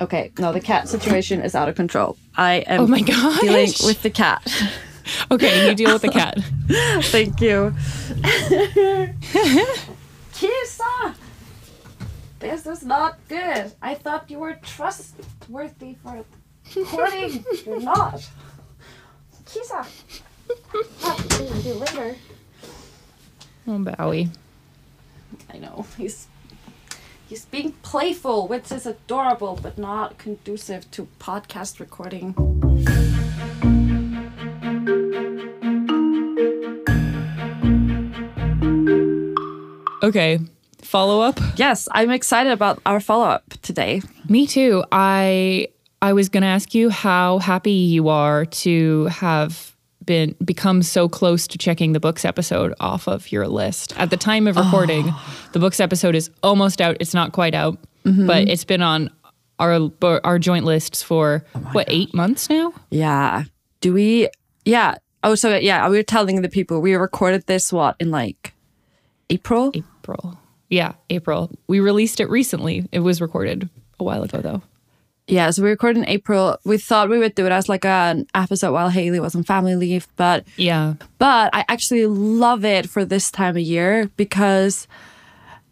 Okay, no, the cat situation is out of control. I am Oh my gosh. dealing with the cat. Okay, you deal with the cat. Thank you. Kisa! This is not good. I thought you were trustworthy for recording. You're not. Kisa! I'll see you later. Oh, Bowie. I know. He's he's being playful, which is adorable, but not conducive to podcast recording. Okay, follow up. Yes, I'm excited about our follow-up today. Me too. I I was going to ask you how happy you are to have been become so close to checking the books episode off of your list. At the time of oh. recording, the books episode is almost out. It's not quite out, mm-hmm. but it's been on our our joint lists for oh what eight months now. Yeah. Do we? Yeah. Oh, so yeah, we were telling the people we recorded this what in like April. April. Yeah, April. We released it recently. It was recorded a while ago though. Yeah, so we recorded in April. We thought we would do it as like an episode while Hailley was on family leave, but Yeah. but I actually love it for this time of year because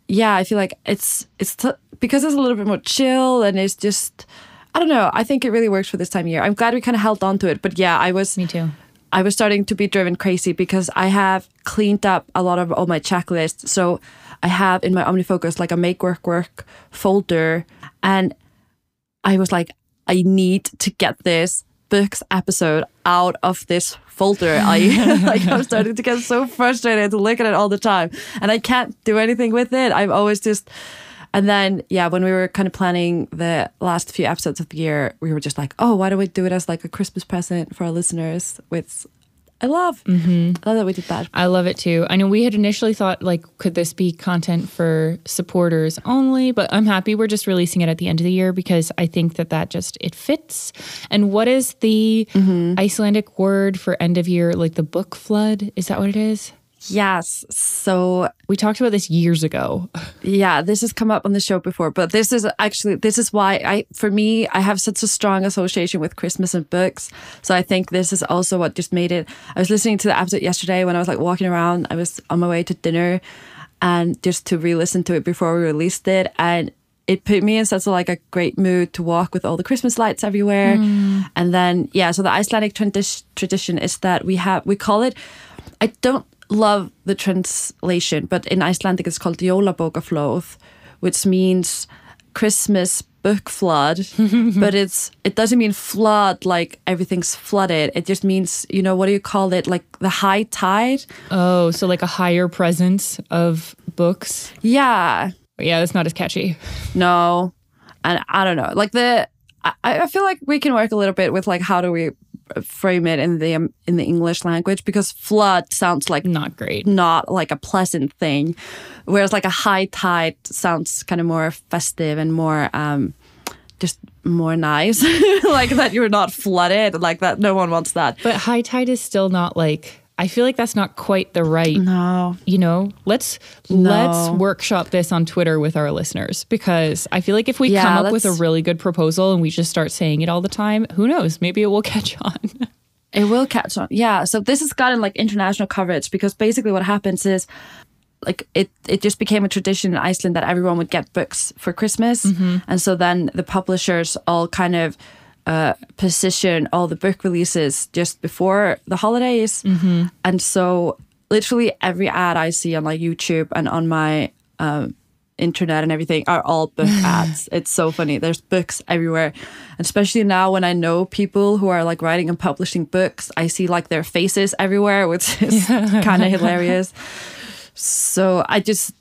yeah, I feel like it's it's t- because it's a little bit more chill and it's just I don't know. I think it really works for this time of year. I'm glad we kind of held on to it, but yeah, I was Me too. I was starting to be driven crazy because I have cleaned up a lot of all my checklists. So I have in my OmniFocus like a make work work folder. And I was like, I need to get this books episode out of this folder. I like I'm starting to get so frustrated to look at it all the time. And I can't do anything with it. I'm always just and then, yeah, when we were kind of planning the last few episodes of the year, we were just like, oh, why don't we do it as like a Christmas present for our listeners? Which I love. Mm-hmm. I love that we did that. I love it too. I know we had initially thought like, could this be content for supporters only? But I'm happy we're just releasing it at the end of the year because I think that that just it fits. And what is the mm-hmm. Icelandic word for end of year? Like the book flood? Is that what it is? Yes. So, We talked about this years ago. yeah, this has come up on the show before, but this is actually, this is why I, for me, I have such a strong association with Christmas and books. So I think this is also what just made it. I was listening to the episode yesterday when I was like walking around. I was on my way to dinner and just to re-listen to it before we released it. And it put me in such a, like a great mood to walk with all the Christmas lights everywhere. Mm. And then, yeah, so the Icelandic tradi- tradition is that we have, we call it, I don't love the translation, but in Icelandic it's called Jólabókaflóð, which means Christmas book flood. but it's it doesn't mean flood like everything's flooded. It just means, you know, what do you call it? Like the high tide? Oh, so like a higher presence of books. Yeah. Yeah, that's not as catchy. No. And I don't know. Like the I, I feel like we can work a little bit with like how do we frame it in the um, in the English language because flood sounds like Not great. not like a pleasant thing whereas like a high tide sounds kind of more festive and more um just more nice like that you're not flooded like that no one wants that But high tide is still not like I feel like that's not quite the right no you know let's let's workshop this on twitter with our listeners because i feel like if we Yeah, come up with a really good proposal and we just start saying it all the time who knows maybe it will catch on It will catch on. Yeah. So this has gotten like international coverage because basically what happens is like it it just became a tradition in Iceland that everyone would get books for Christmas. Mm-hmm. And so then the publishers all kind of uh, position all the book releases just before the holidays. And so literally every ad I see on like YouTube and on my um, internet and everything are all book ads. It's so funny. There's books everywhere. And especially now when I know people who are like writing and publishing books, I see like their faces everywhere, which is kind of hilarious. So I just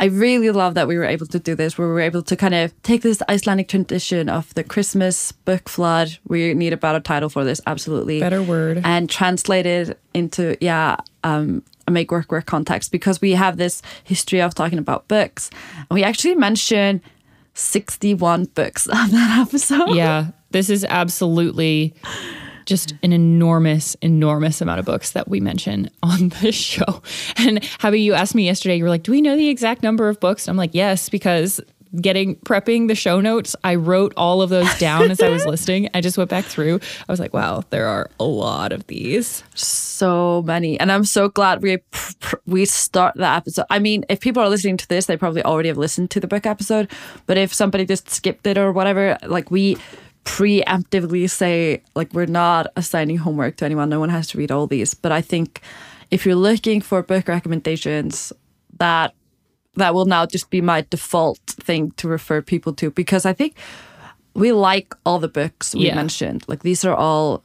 I really love that we were able to do this, where we were able to kind of take this Icelandic tradition of the Christmas book flood. We need a better title for this, absolutely. Better word. And translate it into, yeah, um, a make work work context because we have this history of talking about books. And we actually mention 61 books on that episode. yeah this is absolutely just an enormous enormous amount of books that we mention on this show and how about you asked me yesterday you were like do we know the exact number of books i'm like yes because getting prepping the show notes, I wrote all of those down as I was listening. I just went back through. I was like, wow, there are a lot of these. So many, and I'm so glad we we start the episode. I mean, if people are listening to this, they probably already have listened to the book episode. But if somebody just skipped it or whatever, like we preemptively say like we're not assigning homework to anyone. No one has to read all these. But I think if you're looking for book recommendations, that that will now just be my default thing to refer people to because I think we like all the books we yeah. mentioned. Like these are all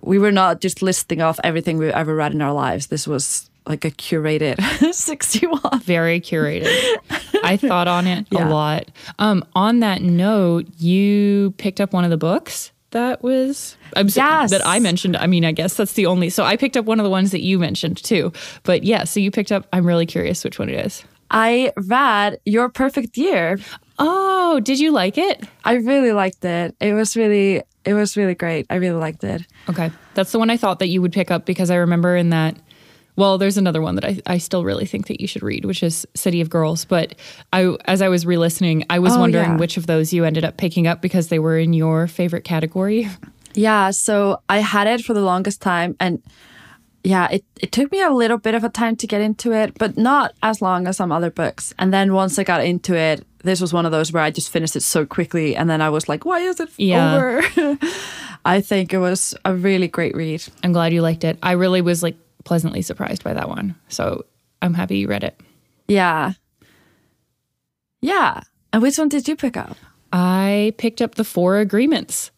we were not just listing off everything we've ever read in our lives. This was like a curated 61. Very curated. I thought on it yeah. a lot. Um, on that note, you picked up one of the books that was I'm yes. that I mentioned. I mean, I guess that's the only. So I picked up one of the ones that you mentioned too. But yeah, so you picked up. I'm really curious which one it is. I read Your Perfect Year. Oh, did you like it? I really liked it. It was really it was really great. I really liked it. Okay. That's the one I thought that you would pick up because I remember in that well, there's another one that I, I still really think that you should read, which is City of Girls. But I, as I was re-listening, I was oh, wondering yeah. which of those you ended up picking up because they were in your favorite category. Yeah, so I had it for the longest time, and yeah, it, it took me a little bit of a time to get into it, but not as long as some other books. And then once I got into it, this was one of those where I just finished it so quickly, and then I was like, "Why is it yeah. over?" I think it was a really great read. I'm glad you liked it. I really was like pleasantly surprised by that one. So I'm happy you read it. Yeah. Yeah. And which one did you pick up? I picked up the Four Agreements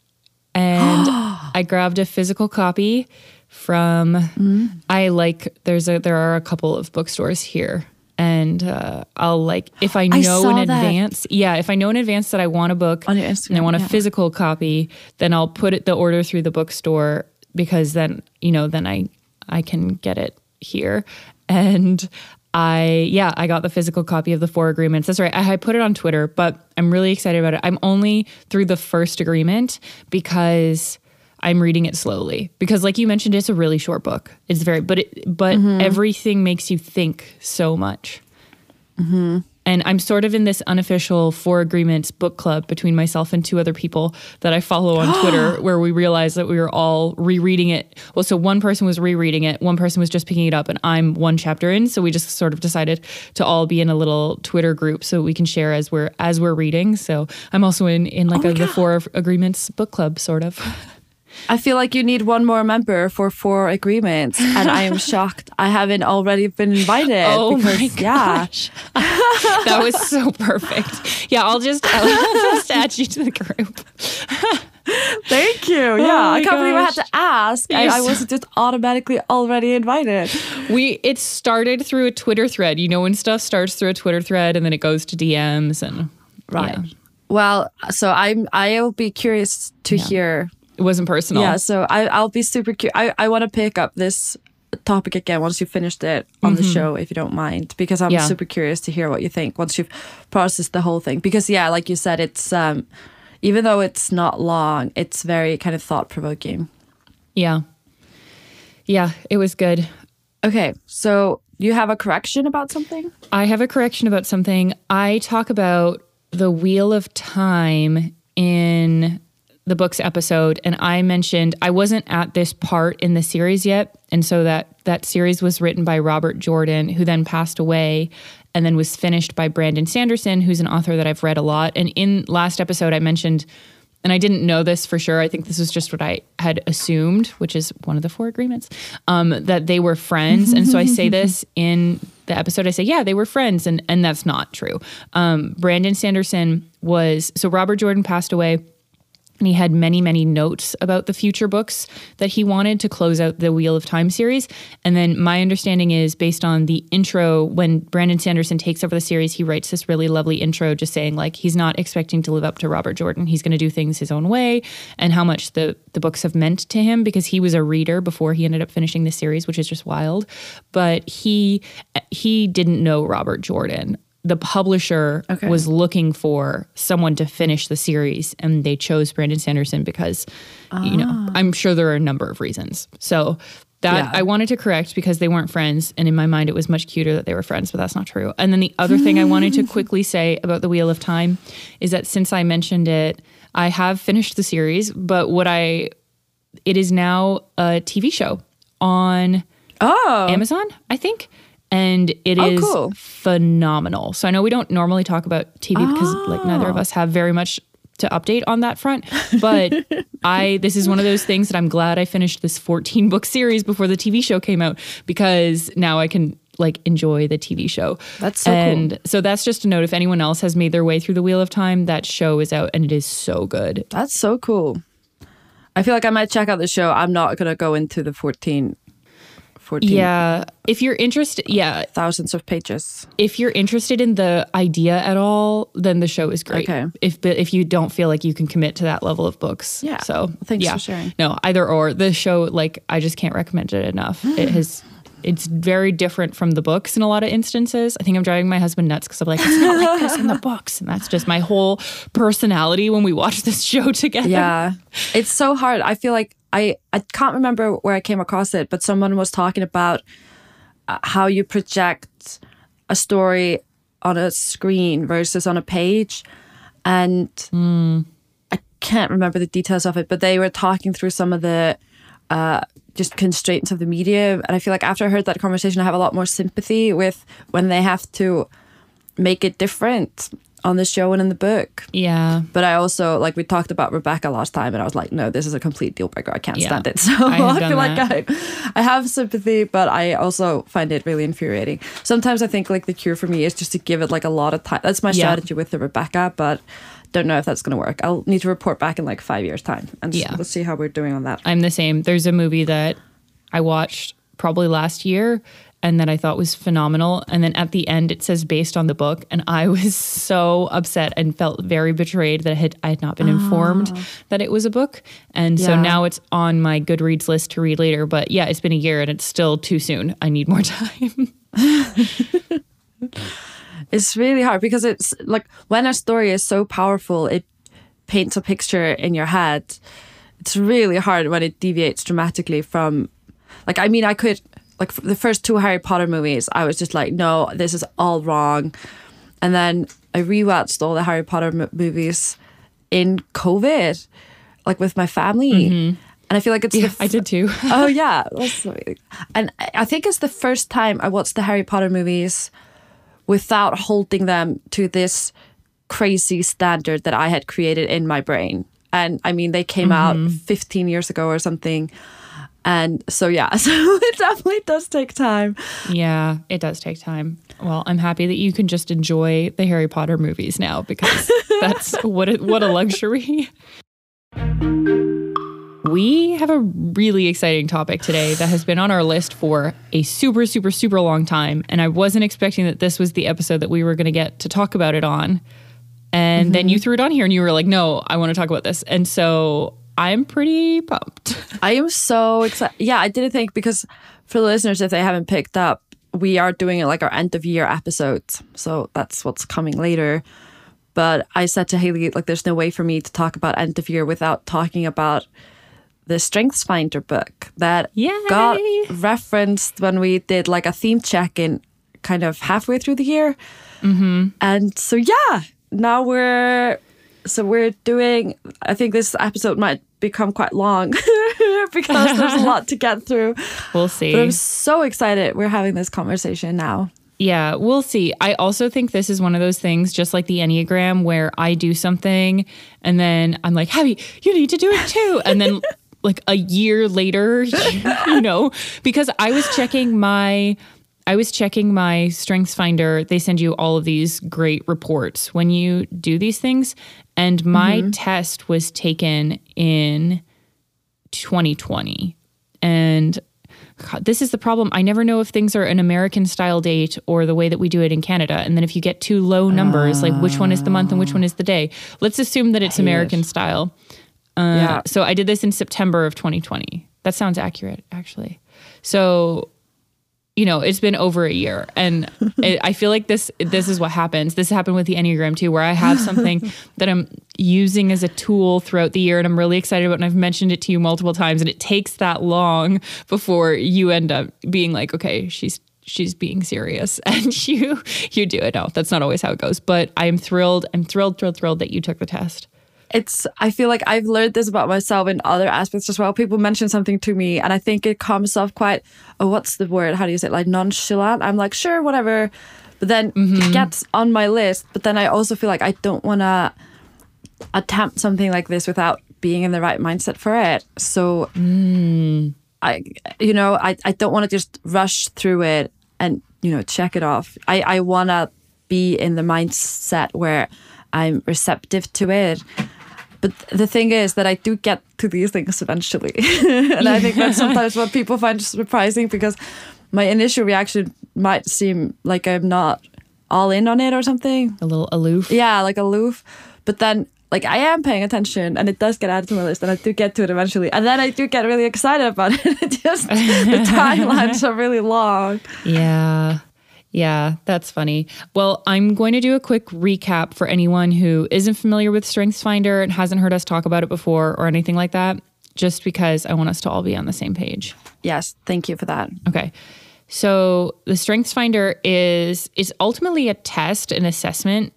and I grabbed a physical copy from mm. I like there's a there are a couple of bookstores here and uh, I'll like if I know I in advance, that. yeah, if I know in advance that I want a book on and I want a yeah. physical copy, then I'll put it the order through the bookstore because then you know then I I can get it here. And I, yeah, I got the physical copy of the four agreements. That's right. I, I put it on Twitter, but I'm really excited about it. I'm only through the first agreement because I'm reading it slowly because like you mentioned it's a really short book. It's very but it but mm-hmm. everything makes you think so much. hmm and I'm sort of in this unofficial four agreements book club between myself and two other people that I follow on Twitter, where we realized that we were all rereading it. Well, so one person was rereading it, one person was just picking it up, and I'm one chapter in. So we just sort of decided to all be in a little Twitter group so we can share as we're as we're reading. So I'm also in in like oh a, the four agreements book club, sort of. I feel like you need one more member for four agreements, and I am shocked I haven't already been invited. Oh because, my gosh, yeah. that was so perfect. Yeah, I'll just I'll just add you to the group. Thank you. Oh yeah, I can't gosh. believe I had to ask. I, I was just automatically already invited. We it started through a Twitter thread. You know when stuff starts through a Twitter thread and then it goes to DMs and right. Yeah. Well, so I'm I'll be curious to yeah. hear it wasn't personal. Yeah, so I, I'll be super curious. I, I want to pick up this topic again once you've finished it on mm-hmm. the show, if you don't mind, because I'm yeah. super curious to hear what you think once you've processed the whole thing. Because yeah, like you said, it's um, even though it's not long, it's very kind of thought provoking. Yeah, yeah, it was good. Okay, so you have a correction about something? I have a correction about something. I talk about the wheel of time in the books episode and I mentioned I wasn't at this part in the series yet and so that that series was written by Robert Jordan who then passed away and then was finished by Brandon Sanderson who's an author that I've read a lot and in last episode I mentioned and I didn't know this for sure. I think this was just what I had assumed, which is one of the four agreements, um, that they were friends. and so I say this in the episode. I say, yeah, they were friends, and and that's not true. Um, Brandon Sanderson was so Robert Jordan passed away and he had many, many notes about the future books that he wanted to close out the Wheel of Time series. And then my understanding is based on the intro, when Brandon Sanderson takes over the series, he writes this really lovely intro just saying, like, he's not expecting to live up to Robert Jordan. He's going to do things his own way and how much the, the books have meant to him because he was a reader before he ended up finishing the series, which is just wild. But he he didn't know Robert Jordan the publisher okay. was looking for someone to finish the series and they chose Brandon Sanderson because you know ah. I'm sure there are a number of reasons. So That Yeah. I wanted to correct because they weren't friends, and in my mind, it was much cuter that they were friends, but that's not true. And then the other thing I wanted to quickly say about the Wheel of Time is that since I mentioned it, I have finished the series, but what I it is now a TV show on Oh, Amazon, I think. And it Oh, is cool. phenomenal. So I know we don't normally talk about TV because like ah. neither Oh. of us have very much to update on that front. But I this is one of those things that I'm glad I finished this 14 book series before the TV show came out because now I can like enjoy the TV show. That's so cool. so that's just a note if anyone else has made their way through the Wheel of Time, that show is out and it is so good. that's so cool. I feel like I might check out the show. I'm not gonna go into the 14, 14 Yeah, if you're interested, yeah, thousands of pages. if you're interested in the idea at all, then the show is great. Okay. If but if you don't feel like you can commit to that level of books, Yeah. So Thanks yeah. for sharing. No, either or. The show, like, I just can't recommend it enough. it has. It's very different from the books in a lot of instances. I think I'm driving my husband nuts because I'm like, it's not like this in the books, and that's just my whole personality when we watch this show together. Yeah. it's so hard. I feel like I I can't remember where I came across it, but someone was talking about uh, how you project a story on a screen versus on a page, and I can't remember the details of it, but they were talking through some of the uh, just constraints of the media, and I feel like after I heard that conversation, I have a lot more sympathy with when they have to make it different on the show and in the book. Yeah. But I also like we talked about Rebecca last time, and I was like, no, this is a complete deal breaker. I can't Yeah. stand it. So I I, feel like. I, I have sympathy, but I also find it really infuriating. Sometimes I think like the cure for me is just to give it like a lot of time. That's my Yeah. strategy with the Rebecca, but don't know if that's going to work. I'll need to report back in like five years time, and Yeah. let's see how we're doing on that. I'm the same. There's a movie that I watched probably last year and that I thought was phenomenal. And then at the end, it says based on the book. And I was so upset and felt very betrayed that I had, I had not been informed oh. that it was a book. And so now it's on my Goodreads list to read later. But yeah, it's been a year and it's still too soon. I need more time. It's really hard because it's like when a story is so powerful, it paints a picture in your head. It's really hard when it deviates dramatically from, like, I mean, I could, like, the first two Harry Potter movies, I was just like, no, this is all wrong. And then I rewatched all the Harry Potter m- movies in COVID, like with my family. Mm-hmm. And I feel like it's the I did too. oh yeah, and I I think it's the first time I watched the Harry Potter movies without holding them to this crazy standard that I had created in my brain. And I mean, they came out mm-hmm. 15 years ago or something. And so, yeah, so it definitely does take time. Yeah, it does take time. Well, I'm happy that you can just enjoy the Harry Potter movies now because that's what a, what a luxury. We have a really exciting topic today that has been on our list for a super super super long time and I wasn't expecting that this was the episode that we were going to get to talk about it on. And then mm-hmm. you threw it on here and you were like, "No, I want to talk about this." And so I'm pretty pumped. I am so excited. Yeah, I didn't think because for the listeners, if they haven't picked up, we are doing it like our end of year episodes. So that's what's coming later. But I said to Hailley, like, there's no way for me to talk about end of year without talking about the Strengths Finder book that Yay. got referenced when we did like a theme check in kind of halfway through the year. Mm-hmm. And so, yeah, now we're so we're doing. I think this episode might become quite long because there's a lot to get through. We'll see. But I'm so excited we're having this conversation now. Yeah, we'll see. I also think this is one of those things, just like the Enneagram, where I do something and then I'm like, Habbi, you need to do it too. And then, like, a year later, you know, because I was checking my. I was checking my Strengths Finder. They send you all of these great reports when you do these things. And my test was taken in 2020. And God, this is the problem. I never know if things are an American style date or the way that we do it in Canada. And then if you get two low numbers, like which one is the month and which one is the day? Let's assume that it's American style. Uh, yeah. So I did this in September of 2020. That sounds accurate, actually. So you know, it's been over a year, and it, I feel like this this is what happens. This happened with the Enneagram too, where I have something that I'm using as a tool throughout the year, and I'm really excited about, and I've mentioned it to you multiple times, and it takes that long before you end up being like, okay, she's she's being serious and you you do it. No that's not always how it goes but i'm thrilled i'm thrilled thrilled thrilled that you took the test it's i feel like i've learned this about myself in other aspects as well people mention something to me and i think it comes off quite oh what's the word how do you say it like nonchalant i'm like sure whatever but then mm-hmm. it gets on my list but then i also feel like i don't want to attempt something like this without being in the right mindset for it so mm. I, you know, I, I don't want to just rush through it and, you know, check it off. I, I want to be in the mindset where I'm receptive to it. But the thing is that I do get to these things eventually. and I think that's sometimes what people find surprising because my initial reaction might seem like I'm not all in on it or something. A little aloof. Yeah, like aloof. But then like I am paying attention and it does get added to my list and I do get to it eventually. And then I do get really excited about it. just the timelines are really long. Yeah. Yeah, that's funny. Well, I'm going to do a quick recap for anyone who isn't familiar with StrengthsFinder and hasn't heard us talk about it before or anything like that, just because I want us to all be on the same page. Yes, thank you for that. Okay. So, the StrengthsFinder is is ultimately a test, an assessment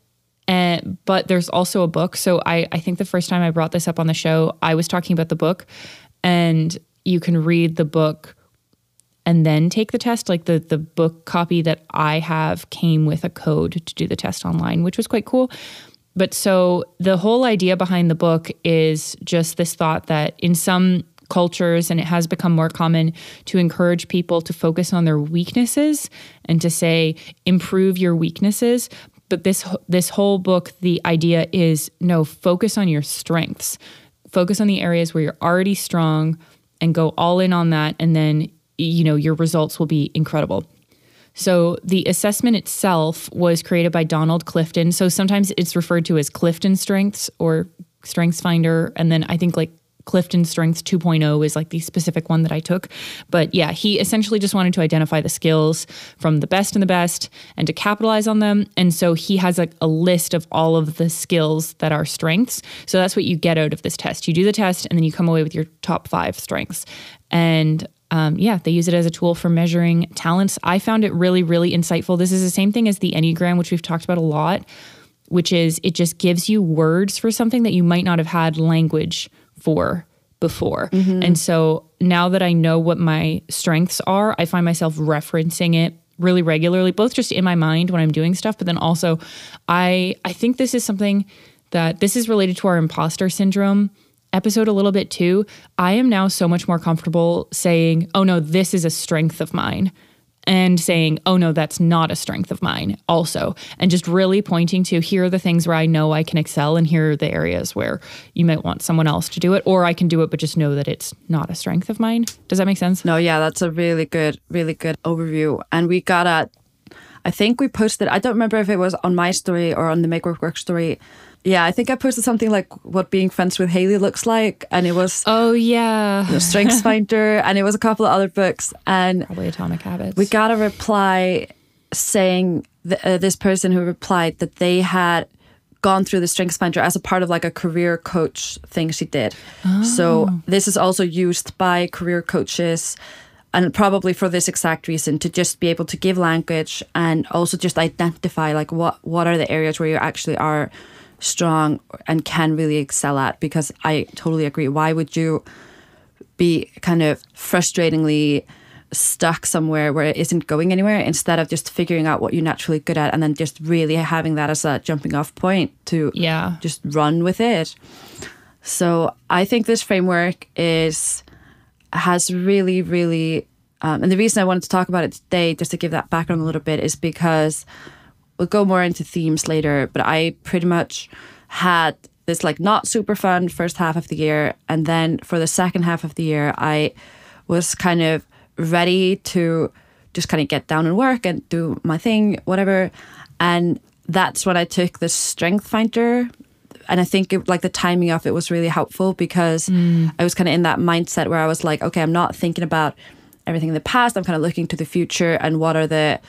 and but there's also a book. So I, I think the first time I brought this up on the show, I was talking about the book, and you can read the book and then take the test. Like the the book copy that I have came with a code to do the test online, which was quite cool. But so the whole idea behind the book is just this thought that in some cultures and it has become more common to encourage people to focus on their weaknesses and to say improve your weaknesses but this this whole book the idea is no focus on your strengths focus on the areas where you're already strong and go all in on that and then you know your results will be incredible so the assessment itself was created by Donald Clifton. So sometimes it's referred to as Clifton Strengths or Strengths Finder. And then I think like Clifton Strengths 2.0 is like the specific one that I took. But yeah, he essentially just wanted to identify the skills from the best and the best and to capitalize on them. And so he has like a list of all of the skills that are strengths. So that's what you get out of this test. You do the test and then you come away with your top five strengths. And um, yeah, they use it as a tool for measuring talents. I found it really, really insightful. This is the same thing as the Enneagram, which we've talked about a lot, which is it just gives you words for something that you might not have had language for before. Mm-hmm. And so now that I know what my strengths are, I find myself referencing it really regularly, both just in my mind when I'm doing stuff, but then also I I think this is something that this is related to our imposter syndrome episode a little bit too. I am now so much more comfortable saying, "Oh no, this is a strength of mine." and saying, oh no, that's not a strength of mine, also. And just really pointing to here are the things where I know I can excel, and here are the areas where you might want someone else to do it, or I can do it, but just know that it's not a strength of mine. Does that make sense? No, yeah, that's a really good, really good overview. And we got a, I think we posted, I don't remember if it was on my story or on the Make Work Work story yeah, I think I posted something like what being friends with Hailley looks like, and it was oh yeah, you know, Strengths Finder, and it was a couple of other books, and probably Atomic Habits. We got a reply saying th- uh, this person who replied that they had gone through the Strengths Finder as a part of like a career coach thing she did. Oh. So this is also used by career coaches and probably for this exact reason to just be able to give language and also just identify like what what are the areas where you actually are strong and can really excel at because I totally agree. Why would you be kind of frustratingly stuck somewhere where it isn't going anywhere instead of just figuring out what you're naturally good at and then just really having that as a jumping off point to yeah just run with it. So I think this framework is has really really um, and the reason I wanted to talk about it today, just to give that background a little bit, is because we'll go more into themes later, but I pretty much had this like not super fun first half of the year. And then for the second half of the year, I was kind of ready to just kind of get down and work and do my thing, whatever. And that's when I took the strength finder. And I think it, like the timing of it was really helpful because mm. I was kind of in that mindset where I was like, okay, I'm not thinking about everything in the past. I'm kind of looking to the future and what are the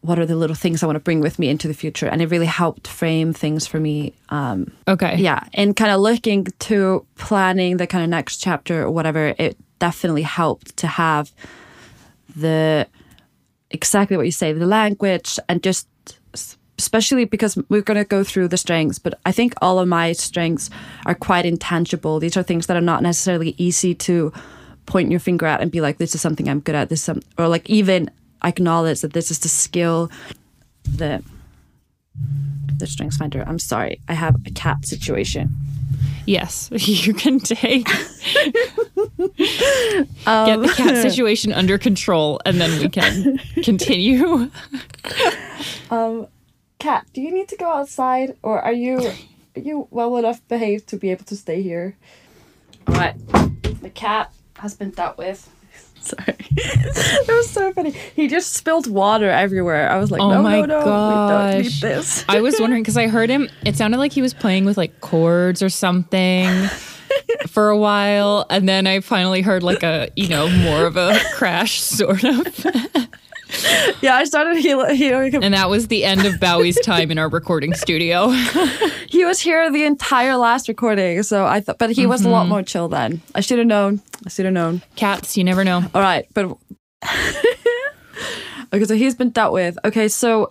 what are the little things I want to bring with me into the future, and it really helped frame things for me. Um, Okay. yeah, and kind of looking to planning the kind of next chapter or whatever. It definitely helped to have the exactly what you say, the language, and just especially because we're going to go through the strengths, but I think all of my strengths are quite intangible. These are things that are not necessarily easy to point your finger at and be like, this is something I'm good at. This, is some, or like even acknowledge that this is the skill, the the strengths finder. I'm sorry, I have a cat situation. Yes, you can take get the cat um, situation under control, and then we can continue. Um, Cat, do you need to go outside, or are you are you well enough behaved to be able to stay here? All right, the cat has been dealt with. Sorry, it was so funny. He just spilled water everywhere. I was like, Oh no, my no, no, we don't need this. I was wondering because I heard him. It sounded like he was playing with like cords or something for a while, and then I finally heard like a you know more of a crash sort of, yeah, I started him. and that was the end of Bowie's time in our recording studio. He was here the entire last recording, so I thought, but he was a lot mm-hmm. more chill then. I should have known. I should have known. Cats, you never know. All right, but okay, so he's been dealt with. Okay, so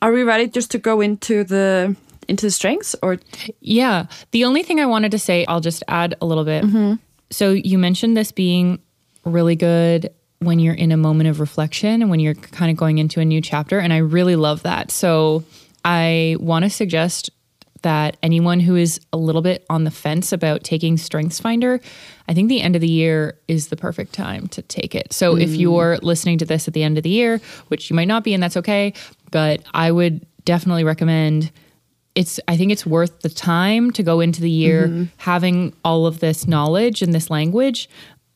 are we ready just to go into the into the strengths or Yeah. The only thing I wanted to say, I'll just add a little bit. Mm-hmm. So you mentioned this being really good when you're in a moment of reflection and when you're kind of going into a new chapter. And I really love that. So I want to suggest that anyone who is a little bit on the fence about taking Strengths Finder, I think the end of the year is the perfect time to take it. So if mm. you're listening to this at the end of the year, which you might not be, and that's okay, but I would definitely recommend it's I think it's worth the time to go into the year mm-hmm. having all of this knowledge and this language.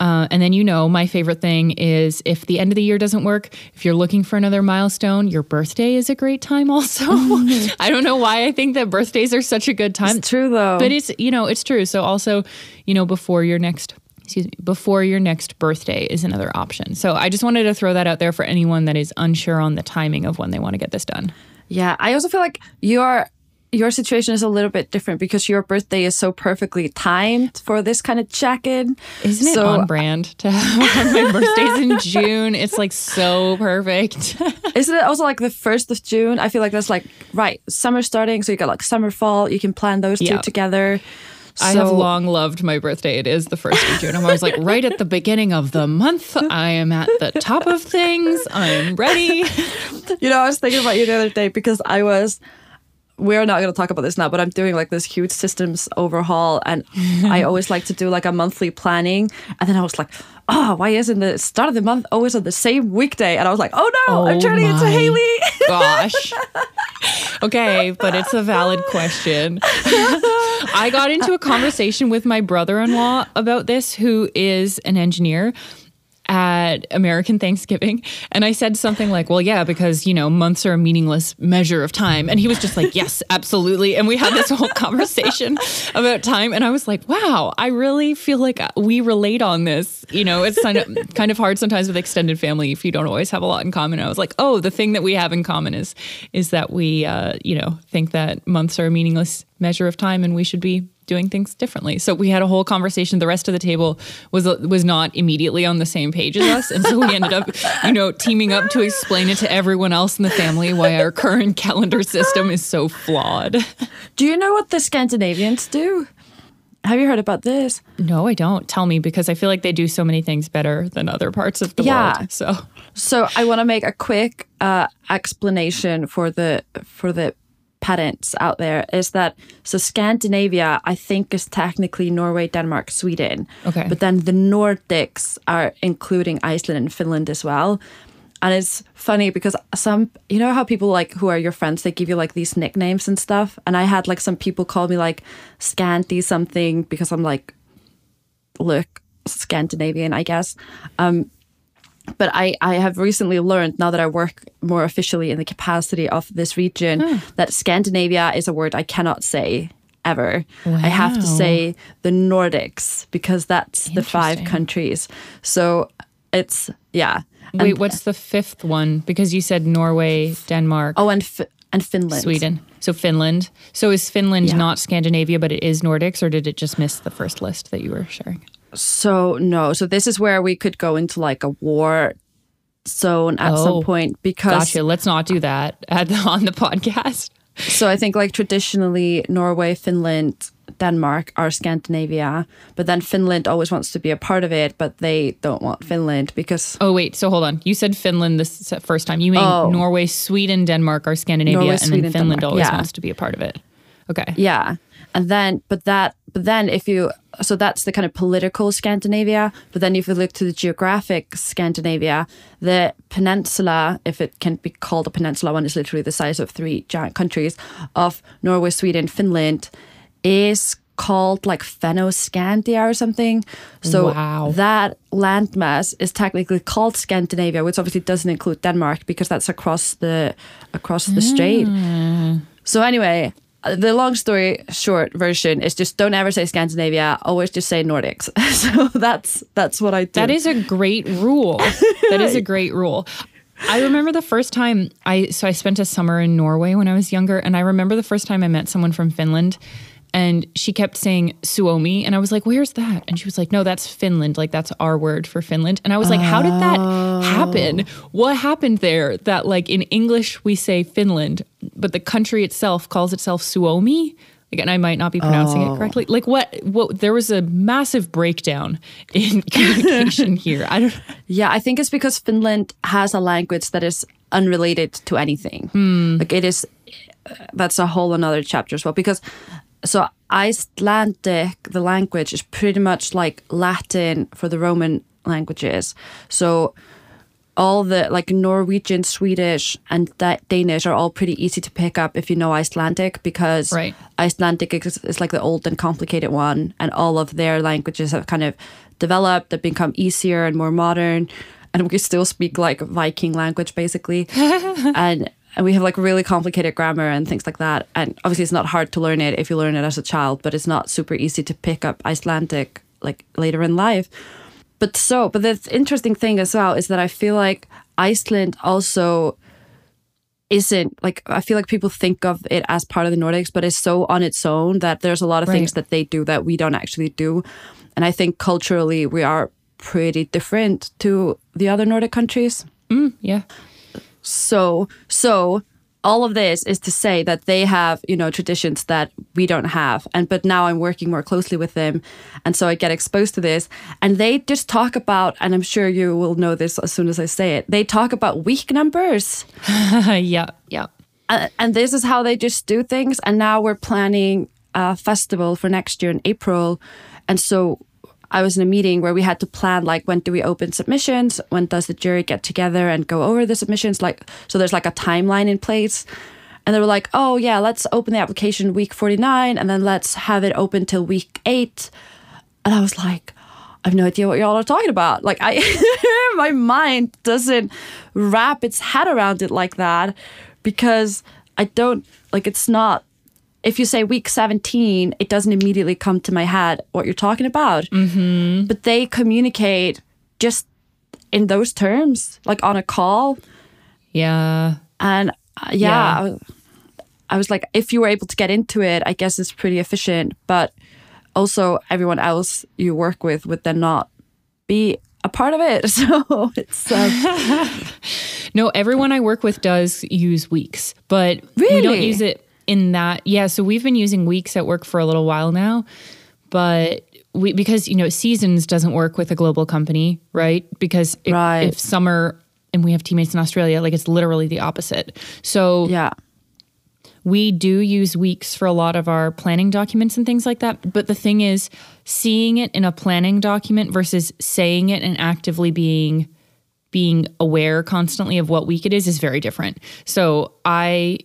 Uh, and then you know my favorite thing is if the end of the year doesn't work, if you're looking for another milestone, your birthday is a great time. Also, I don't know why I think that birthdays are such a good time, it's true though? but it's you know it's true. So also, you know, before your next excuse me, before your next birthday is another option. So I just wanted to throw that out there for anyone that is unsure on the timing of when they want to get this done. yeah, I also feel like your your situation is a little bit different because your birthday is so perfectly timed for this kind of check-in. Isn't it So- on brand to have my birthday's in June? It's like so perfect. Isn't it also like the first of June? I feel like that's like right summer starting, so you got like summer fall. You can plan those two together. I have long loved my birthday. It is the first of June. I'm always like right at the beginning of the month. I am at the top of things. I'm ready. You know, I was thinking about you the other day because I was. We're not going to talk about this now, but I'm doing like this huge systems overhaul, and I always like to do like a monthly planning. And then I was like, "Oh, why isn't the start of the month always on the same weekday?" And I was like, "Oh no, I'm Oh turning into Hailley." Gosh. Okay, but it's a valid question. I got into a conversation with my brother in law about this, who is an engineer at American Thanksgiving. And I said something like, well, yeah, because, you know, months are a meaningless measure of time. And he was just like, yes, absolutely. And we had this whole conversation about time. And I was like, wow, I really feel like we relate on this. You know, it's kind of, kind of hard sometimes with extended family if you don't always have a lot in common. I was like, oh, the thing that we have in common is, is that we, uh, you know, think that months are a meaningless measure of time and we should be doing things differently. So we had a whole conversation. The rest of the table was was not immediately on the same page as us, and so we ended up, you know, teaming up to explain it to everyone else in the family why our current calendar system is so flawed. Do you know what the Scandinavians do? Have you heard about this? No, I don't. Tell me because I feel like they do so many things better than other parts of the Yeah. world. So So I want to make a quick uh, explanation for the for the patents out there. Is that so? Scandinavia, I think, is technically Norway, Denmark, Sweden. Okay. But then the Nordics are including Iceland and Finland as well. And it's funny because some, you know, how people like who are your friends, they give you like these nicknames and stuff. And I had like some people call me like Scanty something because I'm like, look, Scandinavian, I guess. Um, but I, I have recently learned now that I work more officially in the capacity of this region hmm. that Scandinavia is a word I cannot say ever. I have to say the Nordics because that's the five countries. So it's yeah. Wait, And- what's the fifth one? Because you said Norway, Denmark, oh, and Fi- and Finland. Sweden. So Finland. So is Finland Yeah. not Scandinavia, but it is Nordics, or did it just miss the first list that you were sharing? So no, so this is where we could go into like a war zone at Oh, some point because Gotcha. Let's not do that at the, on the podcast. so I think like traditionally Norway, Finland, Denmark are Scandinavia, but then Finland always wants to be a part of it, but they don't want Finland because Oh wait, so hold on. You said Finland this uh, first time. You mean Oh. Norway, Sweden, Denmark are Scandinavia, Norway, and Sweden, then Finland Denmark, always yeah. wants to be a part of it. Okay. Yeah. And then, but that, but then if you, so that's the kind of political Scandinavia. But then if you look to the geographic Scandinavia, the peninsula, if it can be called a peninsula, one is literally the size of three giant countries of Norway, Sweden, Finland, is called like Fennoscandia or something. So Wow. that landmass is technically called Scandinavia, which obviously doesn't include Denmark because that's across the across the strait. Hmm. So anyway, Uh, the long story short version is just don't ever say Scandinavia. Always just say Nordics. so that's that's what I do. That is a great rule. that is a great rule. I remember the first time I so I spent a summer in Norway when I was younger and I remember the first time I met someone from Finland and she kept saying Suomi and I was like where's that and she was like no that's Finland like that's our word for Finland and I was like how did that oh. happen what happened there that like in English we say Finland but the country itself calls itself Suomi like, and I might not be pronouncing it oh. correctly. Like what? What? There was a massive breakdown in communication here. I don't. yeah, I think it's because Finland has a language that is unrelated to anything. Hmm. Like it is. Uh, that's a whole another chapter as well. Because so Icelandic, the language is pretty much like Latin for the Roman languages. So all the like Norwegian, Swedish, and da- Danish are all pretty easy to pick up if you know Icelandic because Right. Icelandic is, is like the old and complicated one, and all of their languages have kind of developed, they've become easier and more modern, and we still speak like Viking language basically, and and we have like really complicated grammar and things like that. And obviously, it's not hard to learn it if you learn it as a child, but it's not super easy to pick up Icelandic like later in life but so but the interesting thing as well is that i feel like iceland also isn't like i feel like people think of it as part of the nordics but it's so on its own that there's a lot of things that they do that we don't actually do and i think culturally we are pretty different to the other nordic countries mm, Yeah. So so all of this is to say that they have you know traditions that we don't have. And but now i'm working more closely with them. And so i get exposed to this. And they just talk about and i'm sure you will know this as soon as i say it they talk about week numbers. Yeah. Yeah. uh, and this is how they just do things. And now we're planning a festival for next year in april. And so i was in a meeting where we had to plan like when do we open submissions? When does the jury get together and go over the submissions? Like so there's like a timeline in place. And they were like oh yeah let's open the application week 49 and then let's have it open till week 8 and i was like I have no idea what y'all are talking about. Like I my mind doesn't wrap its head around it like that because I don't like it's not if you say week 17, it doesn't immediately come to my head what you're talking about. Mm-hmm. But they communicate just in those terms, like on a call. Yeah. And uh, yeah, Yeah. I, was, I was like, if you were able to get into it, I guess it's pretty efficient. But also, everyone else you work with would then not be a part of it. So it's um, No, everyone I work with does use weeks, but we don't use it in that. Yeah, so we've been using weeks at work for a little while now, but we because you know seasons doesn't work with a global company, right? Because if, Right. if summer and we have teammates in Australia, like it's literally the opposite. So yeah. we do use weeks for a lot of our planning documents and things like that. But the thing is, seeing it in a planning document versus saying it and actively being being aware constantly of what week it is is very different. So I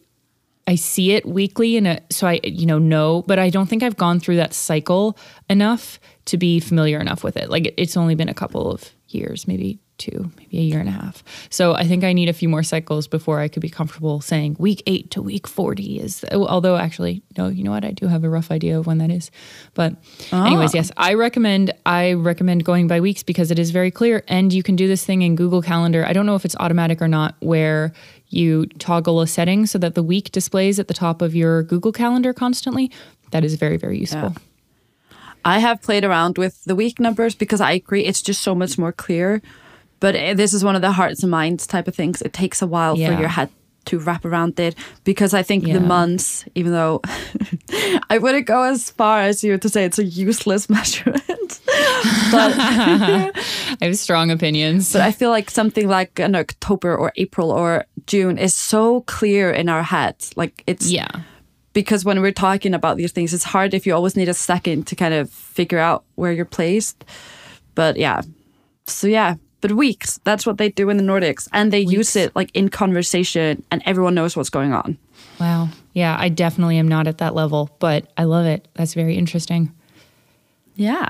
I see it weekly and uh, so I you know know, but I don't think I've gone through that cycle enough to be familiar enough with it. Like it's only been a couple of years, maybe two, maybe a year and a half. So I think I need a few more cycles before I could be comfortable saying week eight to week 40 is, oh, although actually, no, you know what? I do have a rough idea of when that is. But anyways, ah. yes, I recommend, I recommend going by weeks because it is very clear and you can do this thing in Google Calendar. I don't know if it's automatic or not where you toggle a setting so that the week displays at the top of your Google Calendar constantly. That is very, very useful. Yeah. I have played around with the week numbers because I agree it's just so much more clear. But eh, this is one of the hearts and minds type of things. It takes a while Yeah. for your head to wrap around it because I think Yeah. the months, even though I wouldn't go as far as you to say it's a useless measurement, but I have strong opinions. but I feel like something like an October or April or June is so clear in our heads. Like it's yeah. because when we're talking about these things, it's hard if you always need a second to kind of figure out where you're placed. But yeah, so yeah, but weeks, that's what they do in the Nordics. And they use it like in conversation and everyone knows what's going on. Wow. Yeah, I definitely am not at that level, but I love it. That's very interesting. Yeah.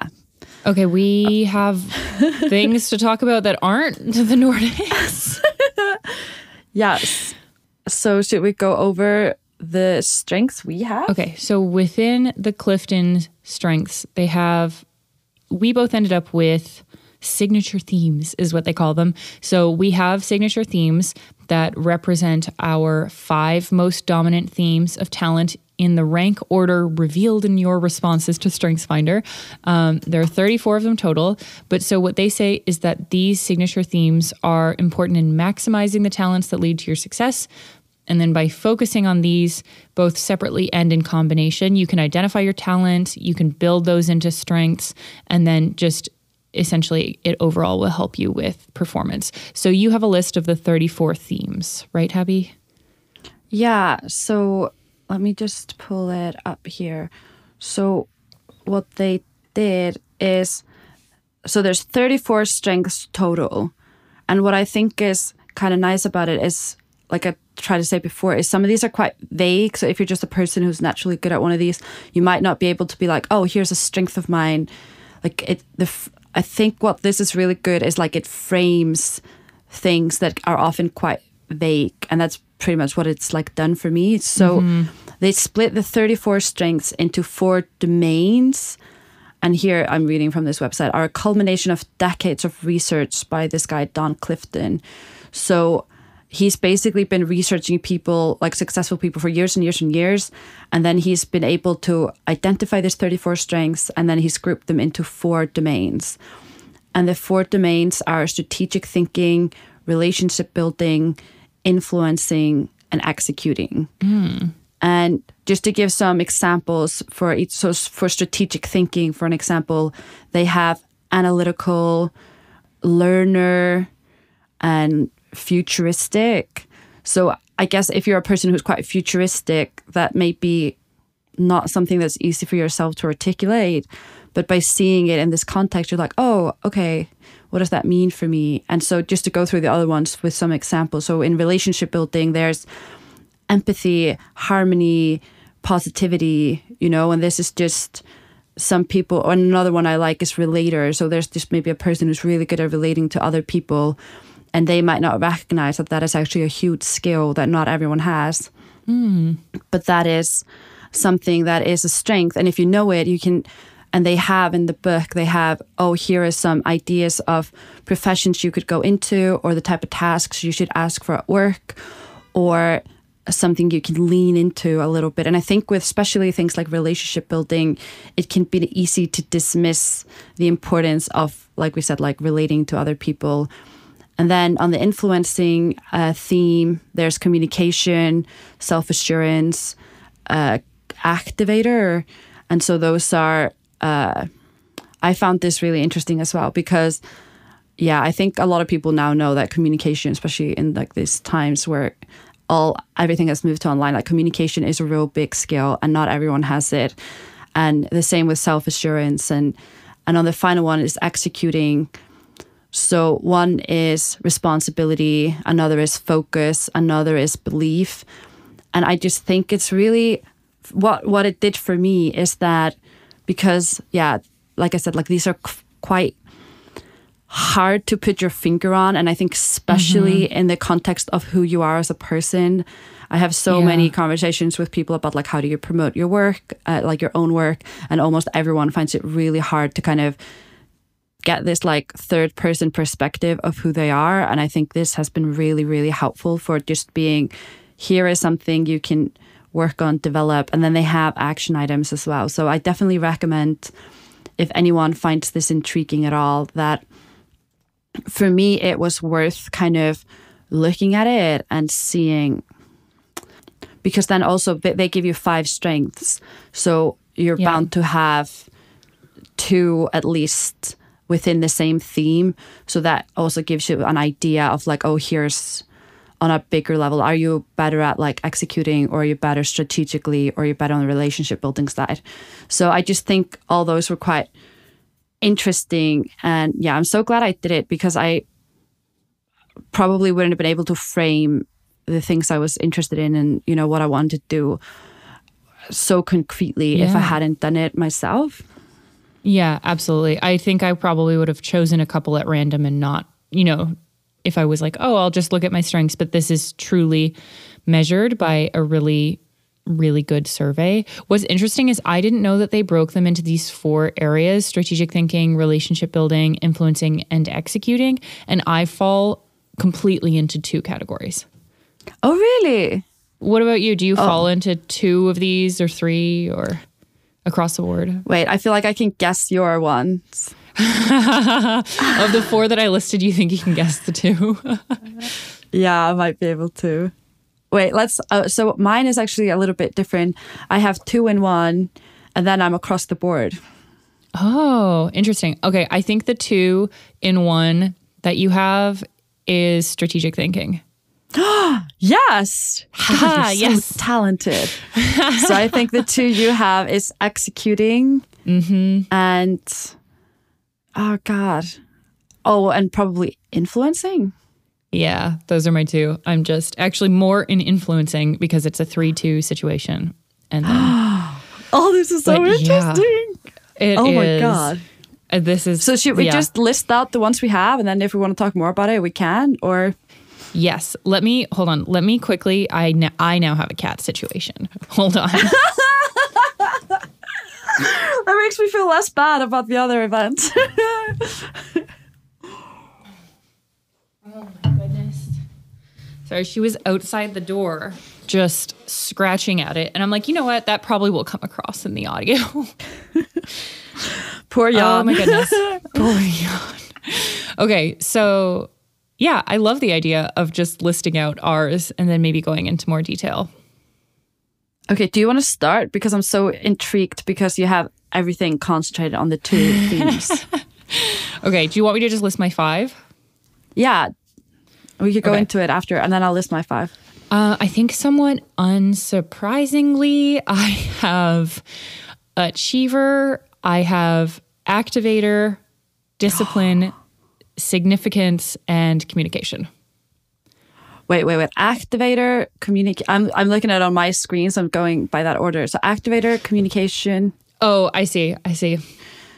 Okay, we have things to talk about that aren't the Nordics. Yes. So should we go over the strengths we have? Okay, so within the Clifton strengths, they have, we both ended up with signature themes, is what they call them. So we have signature themes that represent our five most dominant themes of talent in the rank order revealed in your responses to StrengthsFinder. Um, there are 34 of them total. But so what they say is that these signature themes are important in maximizing the talents that lead to your success. And then by focusing on these both separately and in combination, you can identify your talent, you can build those into strengths, and then just essentially it overall will help you with performance. So you have a list of the 34 themes, right, Habbi? Yeah. So let me just pull it up here. So what they did is so there's 34 strengths total. And what I think is kind of nice about it is like I tried to say before is some of these are quite vague. So if you're just a person who's naturally good at one of these, you might not be able to be like, "Oh, here's a strength of mine." Like it the I think what this is really good is like it frames things that are often quite vague and that's pretty much what it's like done for me. So mm-hmm. they split the 34 strengths into four domains. And here i'm reading from this website are a culmination of decades of research by this guy don clifton. So he's basically been researching people like successful people for years and years and years. And then he's been able to identify these 34 strengths and then he's grouped them into four domains. And the four domains are strategic thinking, relationship building, influencing, and executing. Hmm. And just to give some examples for each, so for strategic thinking, for an example, they have analytical, learner, and futuristic. So I guess if you're a person who's quite futuristic, that may be not something that's easy for yourself to articulate. But by seeing it in this context, you're like, oh, okay, what does that mean for me? And so just to go through the other ones with some examples. So in relationship building, there's empathy, harmony, positivity, you know, and this is just some people or another one I like is relator. So there's just maybe a person who's really good at relating to other people and they might not recognize that that is actually a huge skill that not everyone has. Hmm. But that is something that is a strength. And if you know it, you can, and they have in the book, they have, oh, here are some ideas of professions you could go into or the type of tasks you should ask for at work or something you can lean into a little bit. And I think with especially things like relationship building, it can be easy to dismiss the importance of, like we said, like relating to other people. And then on the influencing uh, theme, there's communication, self assurance, uh, activator. And so those are, uh, I found this really interesting as well because, yeah, I think a lot of people now know that communication, especially in like these times where all everything has moved to online, like communication is a real big skill and not everyone has it. And the same with self assurance. And, and on the final one is executing. So one is responsibility, another is focus, another is belief. And I just think it's really what what it did for me is that because yeah, like I said, like these are qu- quite hard to put your finger on. And I think, especially Mm-hmm. in the context of who you are as a person, I have so Yeah. many conversations with people about like how do you promote your work, uh, like your own work, and almost everyone finds it really hard to kind of get this like third person perspective of who they are. And I think this has been really, really helpful for just being here is something you can work on, develop, and then they have action items as well. So I definitely recommend if anyone finds this intriguing at all that for me it was worth kind of looking at it and seeing because then also they give you five strengths so you're Yeah. bound to have two at least within the same theme so that also gives you an idea of like oh here's on a bigger level? Are you better at like executing or are you better strategically or are you better on the relationship building side? So i just think all those were quite interesting and yeah i'm so glad i did it because i probably wouldn't have been able to frame the things i was interested in and you know what i wanted to do so concretely if i hadn't done it myself. Yeah, absolutely. I think I probably would have chosen a couple at random and not, you know, if I was like, oh, I'll just look at my strengths. But this is truly measured by a really, really good survey. What's interesting is I didn't know that they broke them into these four areas strategic thinking, relationship building, influencing, and executing. And I fall completely into two categories. oh really What about you? Do you oh. fall into two of these or three or across the board? wait i feel like i can guess your ones of the four that I listed, you think you can guess the two? Yeah, I might be able to. Wait, let's. Uh, so mine is actually a little bit different. I have two in one, and then I'm across the board. oh, interesting. Okay, I think the two in one that you have is strategic thinking. Yes, God, Ah, so yes. talented. so I think the two you have is executing mm-hmm. and oh God, oh, and probably influencing. Yeah, those are my two. I'm just actually more in influencing because it's a 3 2 situation. And then Oh, this is so yeah. interesting. it Oh my is- God. uh, This is So should we yeah. just list out the ones we have, and then if we want to talk more about it, we can. Or Yes. Let me hold on. Let me quickly. I n- I now have a cat situation. Hold on. that makes me feel less bad about the other event. Oh my goodness. Sorry, she was outside the door just scratching at it. And I'm like, you know what? That probably will come across in the audio. Poor y'all. oh my goodness. Poor God. Okay, so yeah, I love the idea of just listing out ours and then maybe going into more detail. Okay, do you want to start? Because I'm so intrigued because you have everything concentrated on the two themes. Okay, do you want me to just list my five? Yeah, we could go Okay. into it after, and then I'll list my five. Uh, I think somewhat unsurprisingly, I have achiever, I have activator, discipline, significance, and communication. Wait, wait, wait. Activator, communicate. I'm I'm looking at it on my screen, so I'm going by that order. So activator, communication, Oh, I see. I see.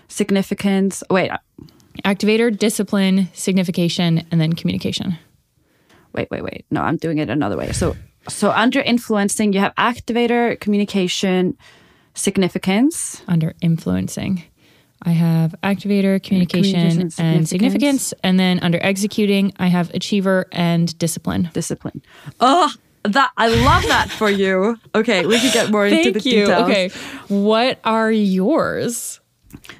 significance. Wait, Activator, discipline, signification, and then communication. wait, wait, wait. No, I'm doing it another way. So so under influencing, you have activator, communication, significance. Under influencing, I have activator, communication, communication, and significance. significance. And then under executing, I have achiever and discipline. discipline. Oh, that I love that for you. Okay, we could get more into the Thank you. details. Okay. What are yours?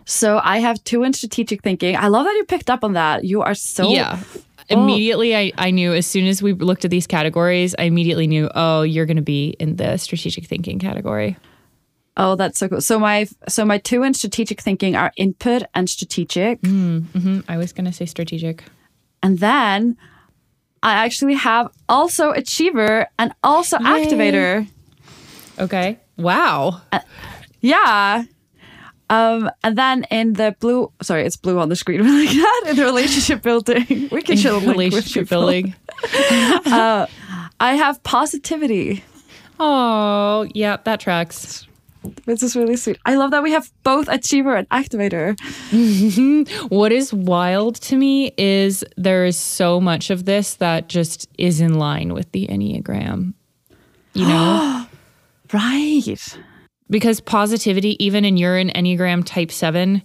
So I have two in strategic thinking. I love that you picked up on that. You are so yeah. Immediately, I, I knew as soon as we looked at these categories, I immediately knew, oh, you're going to be in the strategic thinking category. Oh, that's so cool. So my so my two in strategic thinking are input and strategic. hmm I was going to say strategic. And then I actually have also achiever and also activator. Okay. Wow. Yeah. Um, and then in the blue, sorry, it's blue on the screen. like that in the relationship building, we can show a Relationship building. I have positivity. Oh, yeah, that tracks. This is really sweet. I love that we have both achiever and activator. What is wild to me is there is so much of this that just is in line with the Enneagram. You know? Right. because positivity, even in you're an Enneagram type 7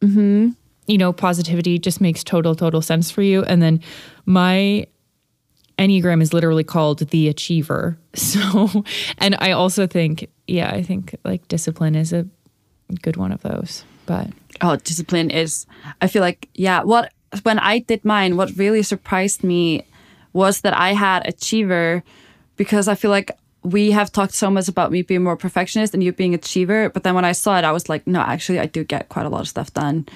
mm-hmm. you know, positivity just makes total, total sense for you. And then my Enneagram is literally called the achiever. So, and I also think, yeah, I think like discipline is a good one of those. But Oh, discipline is. I feel like yeah. What when I did mine, what really surprised me was that I had achiever, because I feel like we have talked so much about me being more perfectionist and you being achiever. But then when I saw it, I was like, no, actually, I do get quite a lot of stuff done.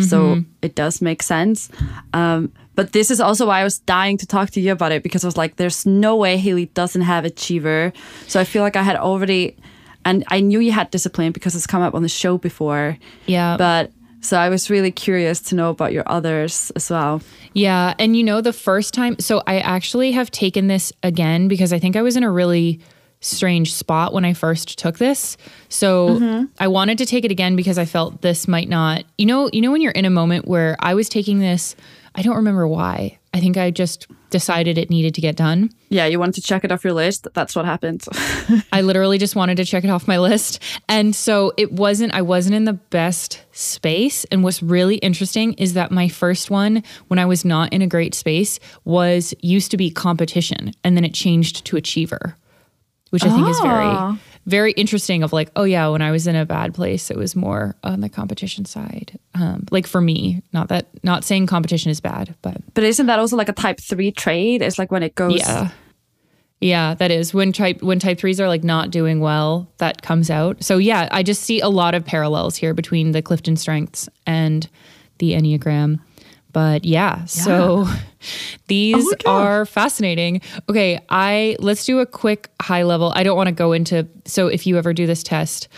So it does make sense. Um, but this is also why I was dying to talk to you about it because I was like, there's no way Hailley doesn't have achiever. So I feel like I had already, and I knew you had discipline because it's come up on the show before. yeah. But so I was really curious to know about your others as well. Yeah. And you know, the first time, so I actually have taken this again because I think I was in a really strange spot when I first took this. So mm-hmm. I wanted to take it again because I felt this might not, you know, you know, when you're in a moment where I was taking this, I don't remember why. I think I just decided it needed to get done. Yeah, you wanted to check it off your list. That's what happened. I literally just wanted to check it off my list. And so it wasn't, I wasn't in the best space. And what's really interesting is that my first one, when I was not in a great space, was used to be competition. And then it changed to achiever, which I think is Ah. very, very interesting of like, oh yeah, when I was in a bad place, it was more on the competition side. Um, like for me, not that, not saying competition is bad, but but isn't that also like a type three trade? It's like when it goes. yeah. Yeah, that is when type when type threes are like not doing well, that comes out. So yeah, I just see a lot of parallels here between the Clifton strengths and the Enneagram. But yeah, so these Oh are fascinating. Okay, I let's do a quick high level. I don't want to go into so if you ever do this test,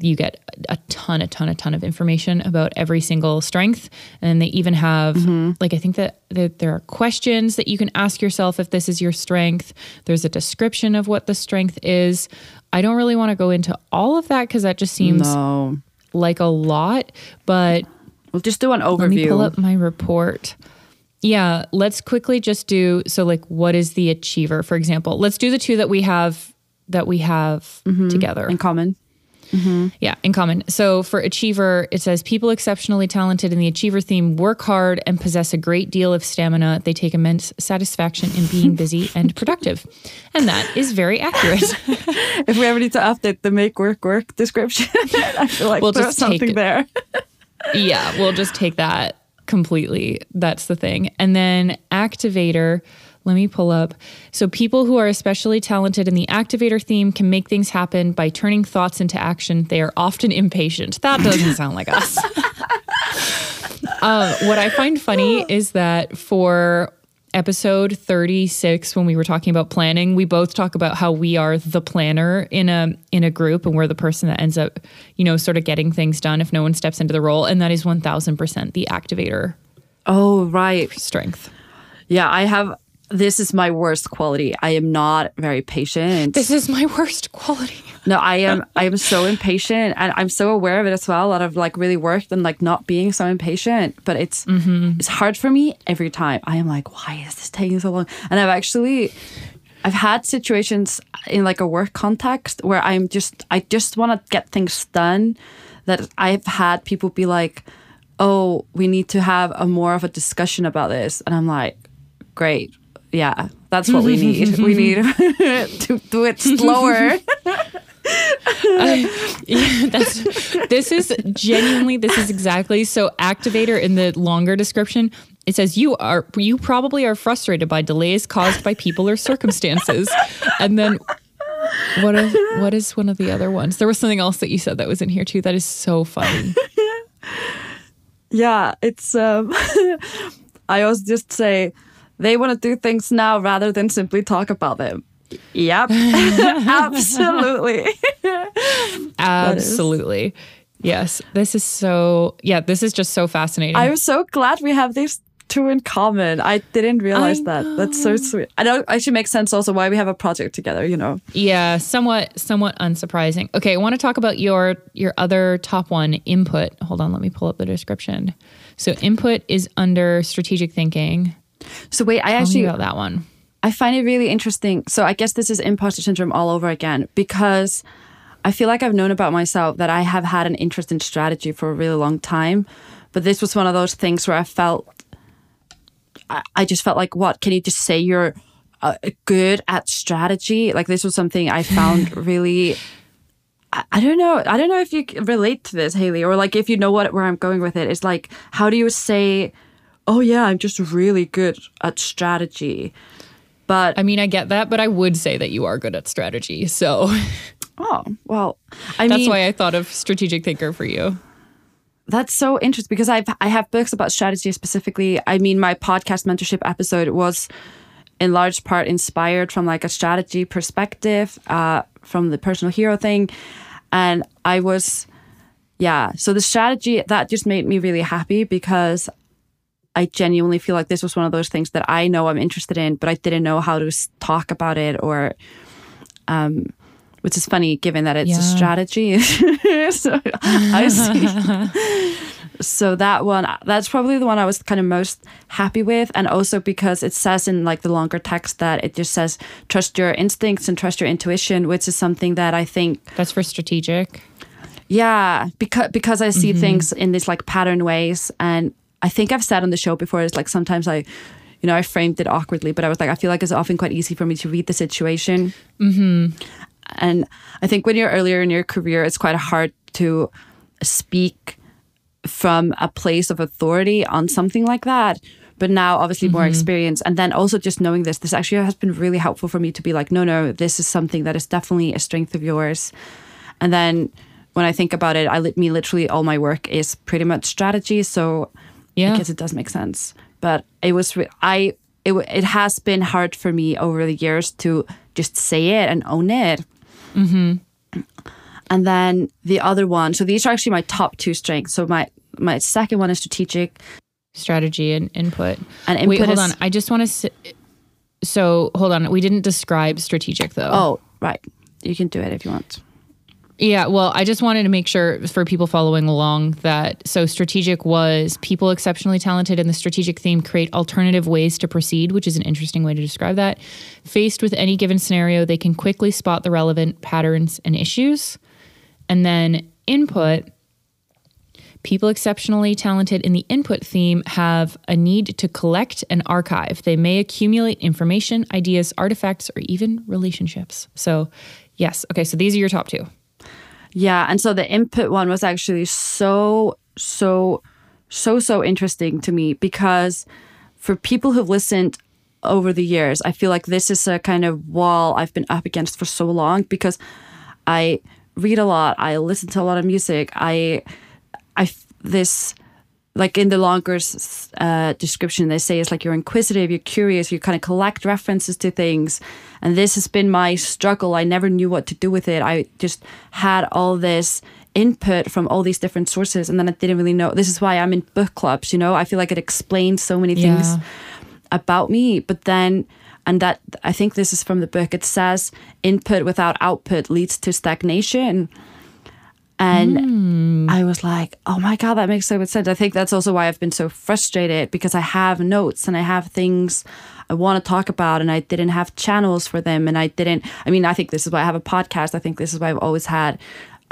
you get a ton, a ton, a ton of information about every single strength. And they even have, mm-hmm. like, I think that there, there are questions that you can ask yourself if this is your strength. There's a description of what the strength is. I don't really want to go into all of that because that just seems No. like a lot, but We'll just do an overview. let me pull up my report. Yeah, let's quickly just do so like what is the achiever for example. Let's do the two that we have that we have mm-hmm. together. in common. Mm-hmm. Yeah, in common. So for Achiever, it says people exceptionally talented in the Achiever theme work hard and possess a great deal of stamina. They take immense satisfaction in being busy and productive. And that is very accurate. If we ever need to update the make work work description, I feel like We'll there's just something there. Yeah, we'll just take that completely. That's the thing. And then Activator. Let me pull up. So, people who are especially talented in the activator theme can make things happen by turning thoughts into action. They are often impatient. That doesn't sound like us. um, what I find funny is that for episode 36 when we were talking about planning we both talk about how we are the planner in a in a group and we're the person that ends up you know sort of getting things done if no one steps into the role and that is 1000% the activator Oh, right. strength Yeah, I have. This is my worst quality. I am not very patient. this is my worst quality No, I am. I am so impatient, and I'm so aware of it as well. That I've like really worked on like not being so impatient, but it's mm-hmm. it's hard for me every time. I am like, why is this taking so long? And I've actually, I've had situations in like a work context where I'm just, I just want to get things done. That I've had people be like, oh, we need to have a more of a discussion about this, and I'm like, great. Yeah, that's what we need. we need to do it slower. Yeah, that's this is genuinely this is exactly so activator in the longer description it says you are you probably are frustrated by delays caused by people or circumstances and then what is what is one of the other ones there was something else that you said that was in here too that is so funny Yeah, it's um I always just say they want to do things now rather than simply talk about them. Yep. Absolutely. absolutely yes this is so yeah this is just so fascinating I'm so glad we have these two in common. I didn't realize I that. That's so sweet. I know I should make sense also why we have a project together, you know. Yeah, somewhat somewhat unsurprising. Okay, I want to talk about your your other top one input. Hold on, let me pull up the description. So input is under strategic thinking. So wait, I Tell actually about that one. I find it really interesting. So I guess this is imposter syndrome all over again because I feel like I've known about myself that I have had an interest in strategy for a really long time. But this was one of those things where I felt, I, I just felt like, what? Can you just say you're uh, good at strategy? Like this was something I found really. I, I don't know. I don't know if you can relate to this, Hailley, or like if you know what where I'm going with it. It's like, how do you say, "Oh yeah, I'm just really good at strategy," but I mean, I get that, but I would say that you are good at strategy. So Oh, well, I that's mean, why I thought of strategic thinker for you. that's so interesting because I've I have books about strategy specifically. I mean, my podcast mentorship episode was in large part inspired from like a strategy perspective, uh, from the personal hero thing, and I was, yeah. So the strategy that just made me really happy because I genuinely feel like this was one of those things that I know I'm interested in, but I didn't know how to talk about it or, um, which is funny given that it's a strategy. so I see. so that one, that's probably the one I was kind of most happy with, and also because it says in like the longer text that it just says trust your instincts and trust your intuition, which is something that I think That's for strategic. yeah, because because I see things in these like pattern ways, and I think I've said on the show before. It's like sometimes I, you know, I framed it awkwardly, but I was like, I feel like it's often quite easy for me to read the situation. Mm-hmm. And I think when you're earlier in your career, it's quite hard to speak from a place of authority on something like that. But now, obviously, more experience, and then also just knowing this, this actually has been really helpful for me to be like, no, no, this is something that is definitely a strength of yours. And then when I think about it, I me literally all my work is pretty much strategy. So Yeah. Guess it does make sense. But it was re- I it it has been hard for me over the years to just say it and own it. Mm-hmm. And then the other one, so these are actually my top two strengths. So my my second one is strategic, strategy and input. And Wait, hold is- on. I just want to. So hold on. We didn't describe strategic though. Oh, right. You can do it if you want. Yeah, well, I just wanted to make sure for people following along that so strategic was people exceptionally talented in the strategic theme create alternative ways to proceed, which is an interesting way to describe that. Faced with any given scenario, they can quickly spot the relevant patterns and issues. And then input people exceptionally talented in the input theme have a need to collect and archive. They may accumulate information, ideas, artifacts, or even relationships. So, yes. Okay, so these are your top two. Yeah, and so the input one was actually so so so so interesting to me because for people who've listened over the years, I feel like this is a kind of wall I've been up against for so long because I read a lot, I listen to a lot of music, I, I, this like in the longer uh, description they say it's like you're inquisitive you're curious you kind of collect references to things. And this has been my struggle. I never knew what to do with it. I just had all this input from all these different sources and then i didn't really know. This is why i'm in book clubs you know? I feel like it explains so many things Yeah. about me but then and that i think this is from the book. It says input without output leads to stagnation and hmm. I was like, oh my God, that makes so much sense. I think that's also why I've been so frustrated because I have notes and I have things I want to talk about and I didn't have channels for them. And I didn't, I mean, I think this is why I have a podcast. I think this is why I've always had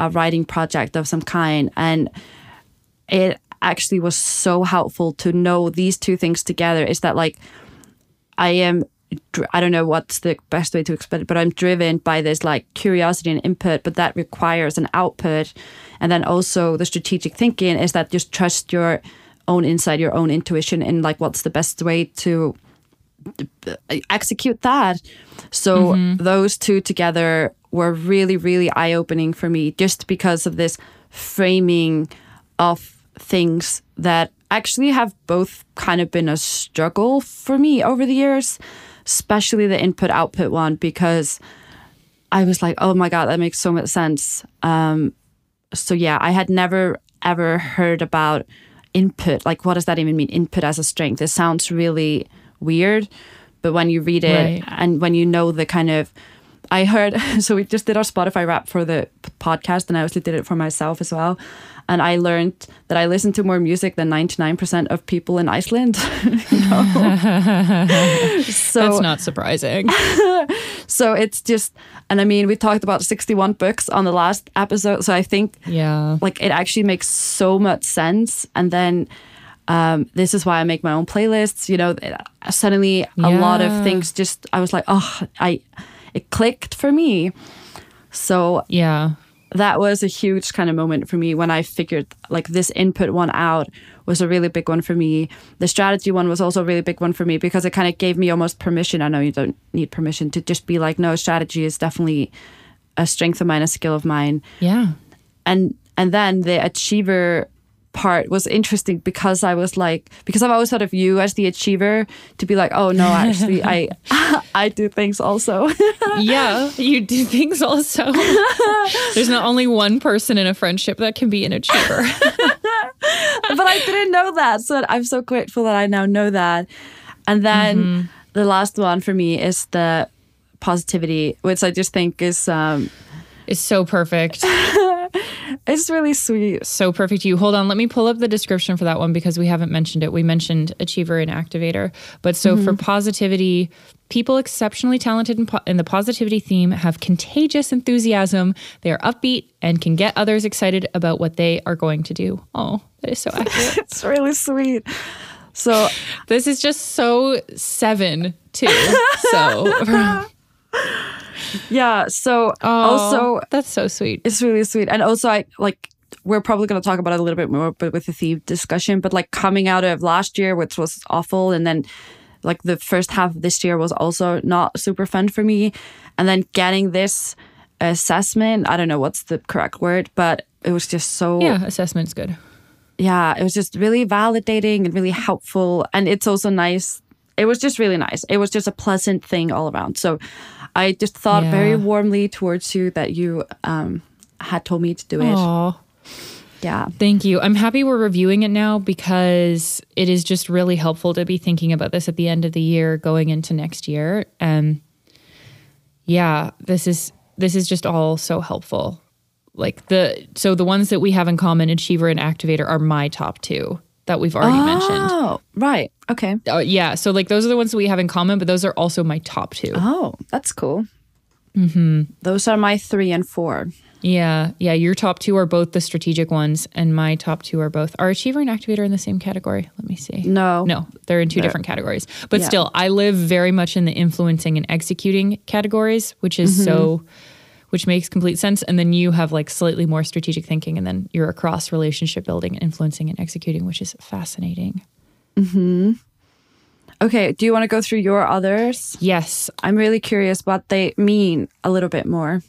a writing project of some kind. And it actually was so helpful to know these two things together is that like I am I don't know what's the best way to explain it, but I'm driven by this like curiosity and input, but that requires an output. And then also the strategic thinking is that just trust your own insight, your own intuition, and like what's the best way to uh, execute that. So mm-hmm. those two together were really, really eye opening for me just because of this framing of things that actually have both kind of been a struggle for me over the years, especially the input output one, because I was like, oh my God, that makes so much sense. Um, so yeah, I had never ever heard about input. Like, what does that even mean? Input as a strength. It sounds really weird, but when you read it Right. and when you know the kind of I heard so we just did our Spotify Wrap for the podcast and I also did it for myself as well. And I learned that I listen to more music than 99% of people in Iceland. So That's not surprising. so it's just and I mean we talked about 61 books on the last episode so I think yeah. like it actually makes so much sense and then um, this is why I make my own playlists. You know, suddenly a lot of things just I was like, oh, I it clicked for me. So Yeah. That was a huge kind of moment for me when I figured like this input one out was a really big one for me. The strategy one was also a really big one for me because it kind of gave me almost permission. I know you don't need permission to just be like, no, strategy is definitely a strength of mine, a skill of mine Yeah. and and then the achiever part was interesting because I was like because I've always thought of you as the achiever to be like oh no actually I I do things also Yeah. You do things also. There's not only one person in a friendship that can be an achiever. but I didn't know that so I'm so grateful that I now know that and then the last one for me is the positivity which I just think is um It's so perfect. It's really sweet So perfect. You hold on. Let me pull up the description for that one because we haven't mentioned it. We mentioned achiever and activator. But so for mm-hmm. positivity, people exceptionally talented in, po- in the positivity theme have contagious enthusiasm. They are upbeat and can get others excited about what they are going to do. Oh, that is so accurate. it's really sweet so this is just so seven too. So yeah so Oh, also that's so sweet. It's really sweet. And also, I like, we're probably going to talk about it a little bit more, but with the theme discussion, but like coming out of last year, which was awful. And then like the first half of this year was also not super fun for me. And then getting this assessment, I don't know what's the correct word, but it was just so, Yeah, assessment's good. yeah, it was just really validating and really helpful. And it's also nice. It was just really nice. It was just a pleasant thing all around. So I just thought Yeah. very warmly towards you that you um, had told me to do it. Aw. Yeah. Thank you. I'm happy we're reviewing it now because it is just really helpful to be thinking about this at the end of the year going into next year. And yeah, this is this is just all so helpful. Like the so the ones that we have in common, achiever and activator, are my top two that we've already mentioned. Oh, right. Okay. Oh, yeah, so like those are the ones that we have in common, but those are also my top two. Oh, that's cool. Mm-hmm. Those are my three and four. Yeah, yeah. Your top two are both the strategic ones, and my top two are both. Are achiever and activator in the same category? Let me see. No. no, they're in two different categories. But Yeah. still, I live very much in the influencing and executing categories, which is so, which makes complete sense. And then you have like slightly more strategic thinking, and then you're across relationship building, influencing, and executing, which is fascinating. Mm-hmm. Okay. Do you want to go through your others? Yes, I'm really curious what they mean a little bit more.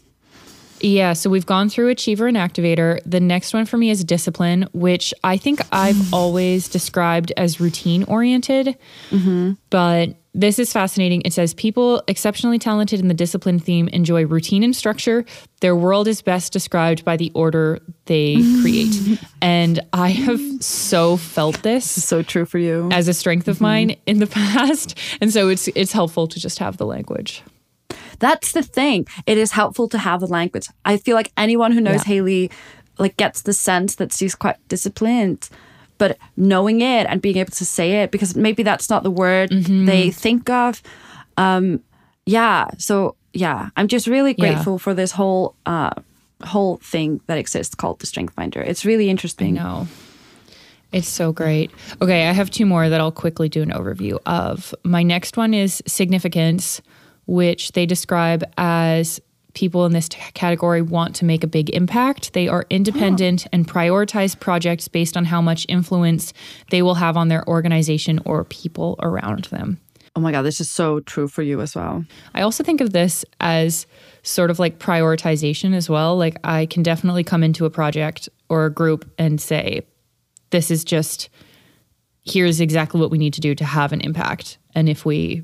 Yeah, so we've gone through achiever and activator. The next one for me is discipline, which I think I've always described as routine oriented. Mm-hmm. But this is fascinating. It says people exceptionally talented in the discipline theme enjoy routine and structure. Their world is best described by the order they create. and I have so felt this So true for you. as a strength of mm-hmm. mine in the past. And so it's it's helpful to just have the language. That's the thing. It is helpful to have the language. I feel like anyone who knows Yeah. Hailley like gets the sense that she's quite disciplined. But knowing it and being able to say it, because maybe that's not the word Mm-hmm. they think of. Um, yeah. So yeah, I'm just really Yeah. grateful for this whole uh, whole thing that exists called the Strength Finder. It's really interesting. No. It's so great. Okay, I have two more that I'll quickly do an overview of. My next one is significance, which they describe as people in this t- category want to make a big impact. They are independent oh. and prioritize projects based on how much influence they will have on their organization or people around them. Oh my god, this is so true for you as well. I also think of this as sort of like prioritization as well. Like I can definitely come into a project or a group and say, this is just, here's exactly what we need to do to have an impact. And if we,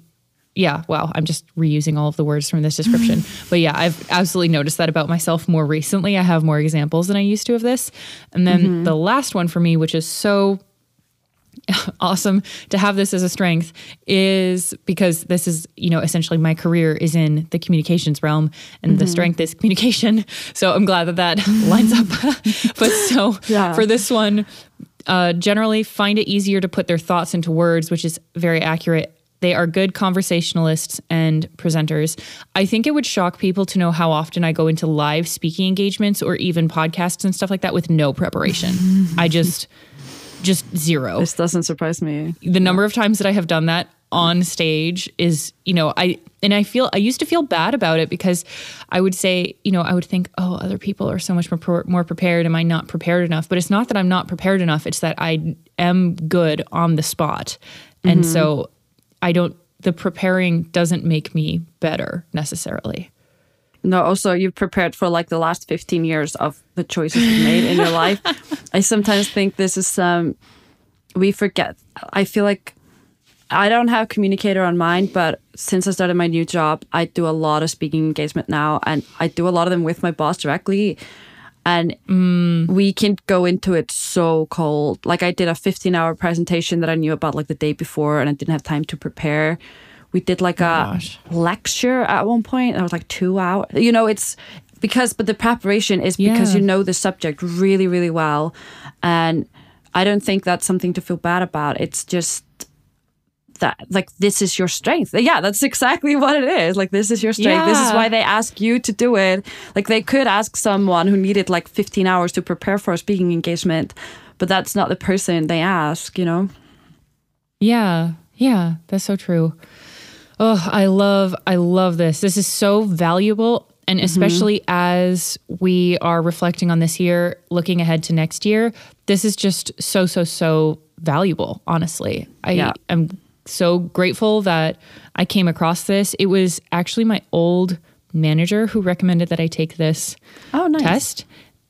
yeah, wow, I'm just reusing all of the words from this description. but yeah, I've absolutely noticed that about myself more recently. I have more examples than I used to of this. And then the last one for me, which is so awesome to have this as a strength is because this is, you know, essentially my career is in the communications realm and mm-hmm. the strength is communication. So I'm glad that that lines up. but so yeah. for this one, uh, generally find it easier to put their thoughts into words, which is very accurate. They are good conversationalists and presenters. I think it would shock people to know how often I go into live speaking engagements or even podcasts and stuff like that with no preparation. I just just zero. This doesn't surprise me. The number of times that I have done that on stage is, you know, I and I feel I used to feel bad about it because I would say, you know, I would think, oh, other people are so much more more prepared. Am I not prepared enough? But it's not that I'm not prepared enough. It's that I am good on the spot, and mm-hmm. so I don't. The preparing doesn't make me better necessarily. No, also you've prepared for like the last 15 years of the choices you've made in your life. I sometimes think this is um we forget. I feel like I don't have communicator on mine, but since I started my new job, I do a lot of speaking engagement now and I do a lot of them with my boss directly. And mm. we can go into it so cold. Like I did a 15 hour presentation that I knew about like the day before and I didn't have time to prepare we did like oh a gosh. lecture at one point. That was like two hours. You know, it's because, but the preparation is because you know the subject really, really well. And I don't think that's something to feel bad about. It's just that like this is your strength. Yeah, that's exactly what it is. Like this is your strength. Yeah. This is why they ask you to do it. Like they could ask someone who needed like 15 hours to prepare for a speaking engagement, but that's not the person they ask, you know? Yeah. Yeah, that's so true. Oh, I love I love this. This is so valuable and mm-hmm. especially mm-hmm. as we are reflecting on this year, looking ahead to next year, this is just so so so valuable, honestly. I yeah. am so grateful that I came across this. It was actually my old manager who recommended that I take this oh, nice. test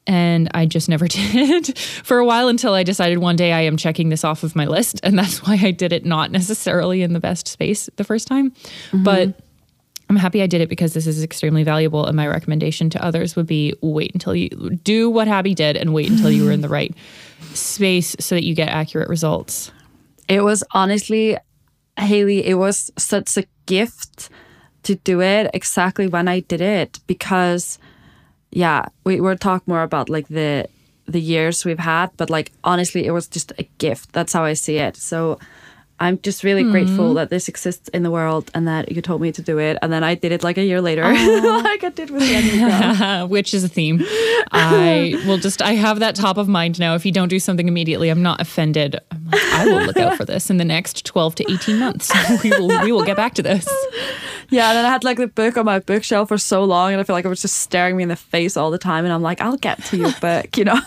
and I just never did for a while until I decided one day I am checking this off of my list. And that's why I did it not necessarily in the best space the first time. Mm-hmm. But I'm happy I did it because this is extremely valuable. And my recommendation to others would be wait until you do what Habbi did and wait until you were in the right space so that you get accurate results. It was honestly, Hailley, it was such a gift to do it exactly when I did it because yeah, we will talk more about like the the years we've had, but like honestly, it was just a gift. That's how I see it. So I'm just really mm. grateful that this exists in the world and that you told me to do it. And then I did it like a year later, like I did with the Which is a theme. I will just, I have that top of mind now. If you don't do something immediately, I'm not offended. I'm like, I will look out for this in the next 12 to 18 months. we will, we will get back to this. Yeah. And then I had like the book on my bookshelf for so long. And I feel like it was just staring me in the face all the time. And I'm like, I'll get to your book, you know?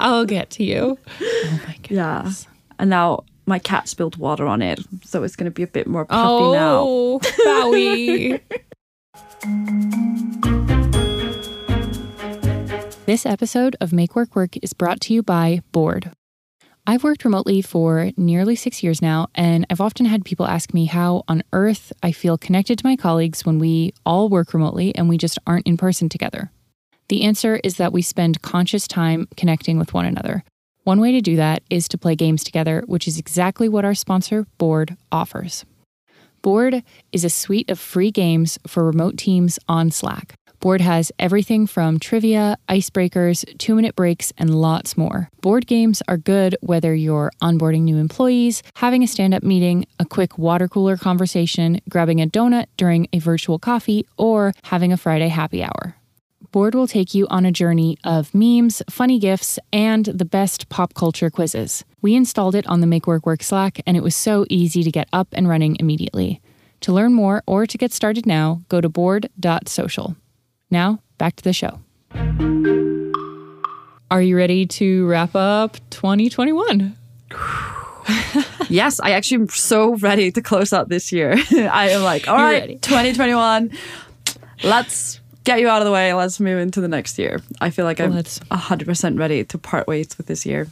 I'll get to you. Oh my goodness. Yeah. And now my cat spilled water on it, so it's going to be a bit more puffy now. oh, now. Bowie. this episode of Make Work Work is brought to you by Board. I've worked remotely for nearly six years now, and I've often had people ask me how on earth I feel connected to my colleagues when we all work remotely and we just aren't in person together. The answer is that we spend conscious time connecting with one another. One way to do that is to play games together, which is exactly what our sponsor, Board, offers. Board is a suite of free games for remote teams on Slack. Board has everything from trivia, icebreakers, two minute breaks, and lots more. Board games are good whether you're onboarding new employees, having a stand up meeting, a quick water cooler conversation, grabbing a donut during a virtual coffee, or having a Friday happy hour. Board will take you on a journey of memes, funny gifs, and the best pop culture quizzes. We installed it on the Make Work Work Slack, and it was so easy to get up and running immediately. To learn more or to get started now, go to board.social. Now, back to the show. Are you ready to wrap up 2021? yes, I actually am so ready to close out this year. I am like, all right, ready. 2021, let's get you out of the way. Let's move into the next year. I feel like I'm 100% ready to part ways with this year.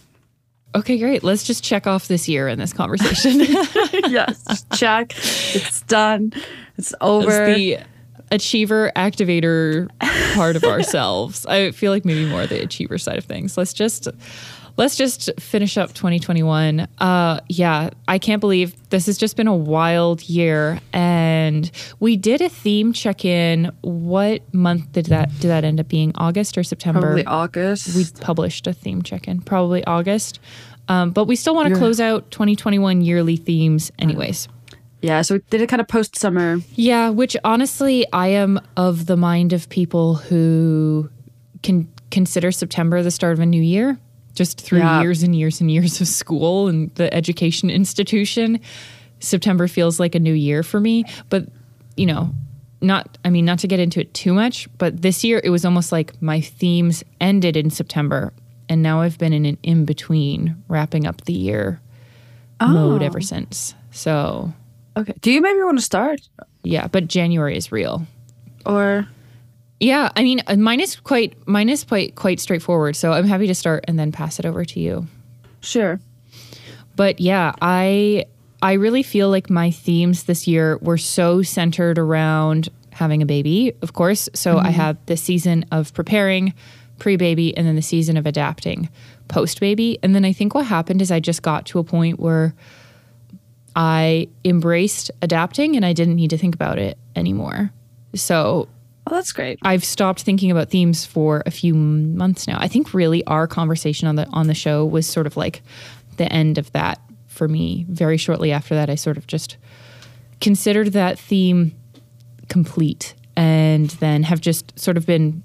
Okay, great. Let's just check off this year in this conversation. yes, check. It's done. It's over. It's the achiever activator part of ourselves. I feel like maybe more the achiever side of things. Let's just let's just finish up 2021. Uh, yeah, I can't believe this has just been a wild year, and we did a theme check in. What month did that did that end up being? August or September? Probably August. We published a theme check in, probably August. Um, but we still want to close out 2021 yearly themes, anyways. yeah, so we did it kind of post summer. Yeah, which honestly, I am of the mind of people who can consider September the start of a new year, just through Yeah. years and years and years of school and the education institution. September feels like a new year for me, but you know, not I mean not to get into it too much, but this year it was almost like my themes ended in September and now I've been in an in between wrapping up the year mode oh. ever since. So, Okay. Do you maybe want to start? yeah, but January is real. Or Yeah, I mean, uh, mine is quite mine is quite quite straightforward. So I'm happy to start and then pass it over to you. sure. But yeah, I I really feel like my themes this year were so centered around having a baby, of course. So I have the season of preparing, pre-baby, and then the season of adapting, post-baby. And then I think what happened is I just got to a point where I embraced adapting and I didn't need to think about it anymore. So Oh, that's great. I've stopped thinking about themes for a few months now. I think really our conversation on the on the show was sort of like the end of that for me. Very shortly after that, I sort of just considered that theme complete and then have just sort of been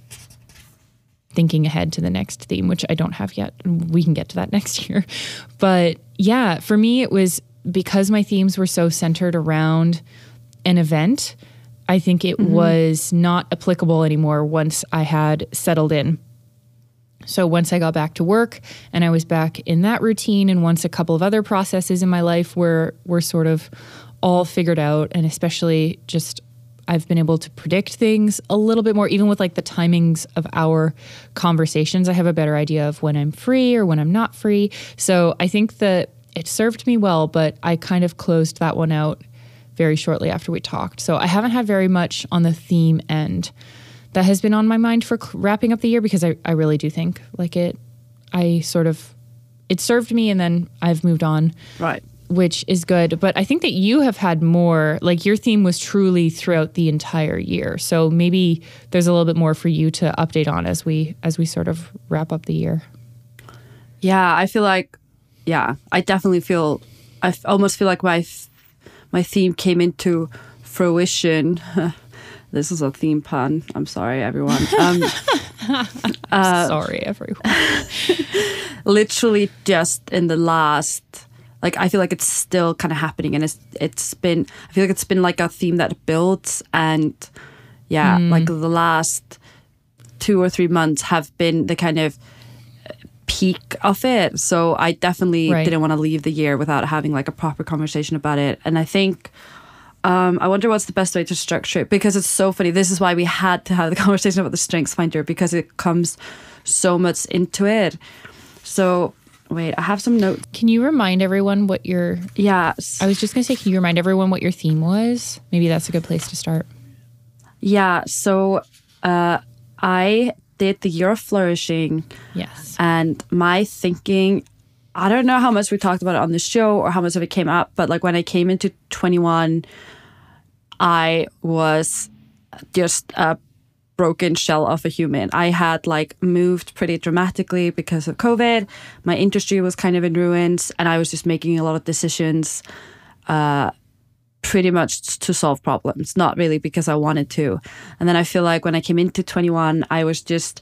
thinking ahead to the next theme, which I don't have yet. We can get to that next year. But yeah, for me, it was because my themes were so centered around an event. I think it mm-hmm. was not applicable anymore once I had settled in. So once I got back to work and I was back in that routine, and once a couple of other processes in my life were were sort of all figured out, and especially just I've been able to predict things a little bit more, even with like the timings of our conversations. I have a better idea of when I'm free or when I'm not free. So I think that it served me well, but I kind of closed that one out very shortly after we talked. So I haven't had very much on the theme end that has been on my mind for cl- wrapping up the year because I, I really do think like it, I sort of, it served me and then I've moved on, Right. which is good. But I think that you have had more, like your theme was truly throughout the entire year. So maybe there's a little bit more for you to update on as we, as we sort of wrap up the year. Yeah, I feel like, yeah, I definitely feel, I almost feel like my my theme came into fruition. this is a theme pun. I'm sorry, everyone. Um, Sorry, everyone. literally just in the last, like I feel like it's still kind of happening, and it's it's been. I feel like it's been like a theme that builds, and yeah, like the last two or three months have been the kind of peak of it. So I definitely Right. didn't want to leave the year without having like a proper conversation about it. And I think um, I wonder what's the best way to structure it because it's so funny. This is why we had to have the conversation about the strengths finder because it comes so much into it. So wait, I have some notes. Can you remind everyone what your Yes. I was just gonna say, can you remind everyone what your theme was? Maybe that's a good place to start. Yeah. So uh, I did the year of flourishing. Yes. and my thinking i don't know how much we talked about it on the show or how much of it came up but like when i came into 21 i was just a broken shell of a human i had like moved pretty dramatically because of covid my industry was kind of in ruins and i was just making a lot of decisions uh pretty much to solve problems not really because i wanted to and then i feel like when i came into 21 i was just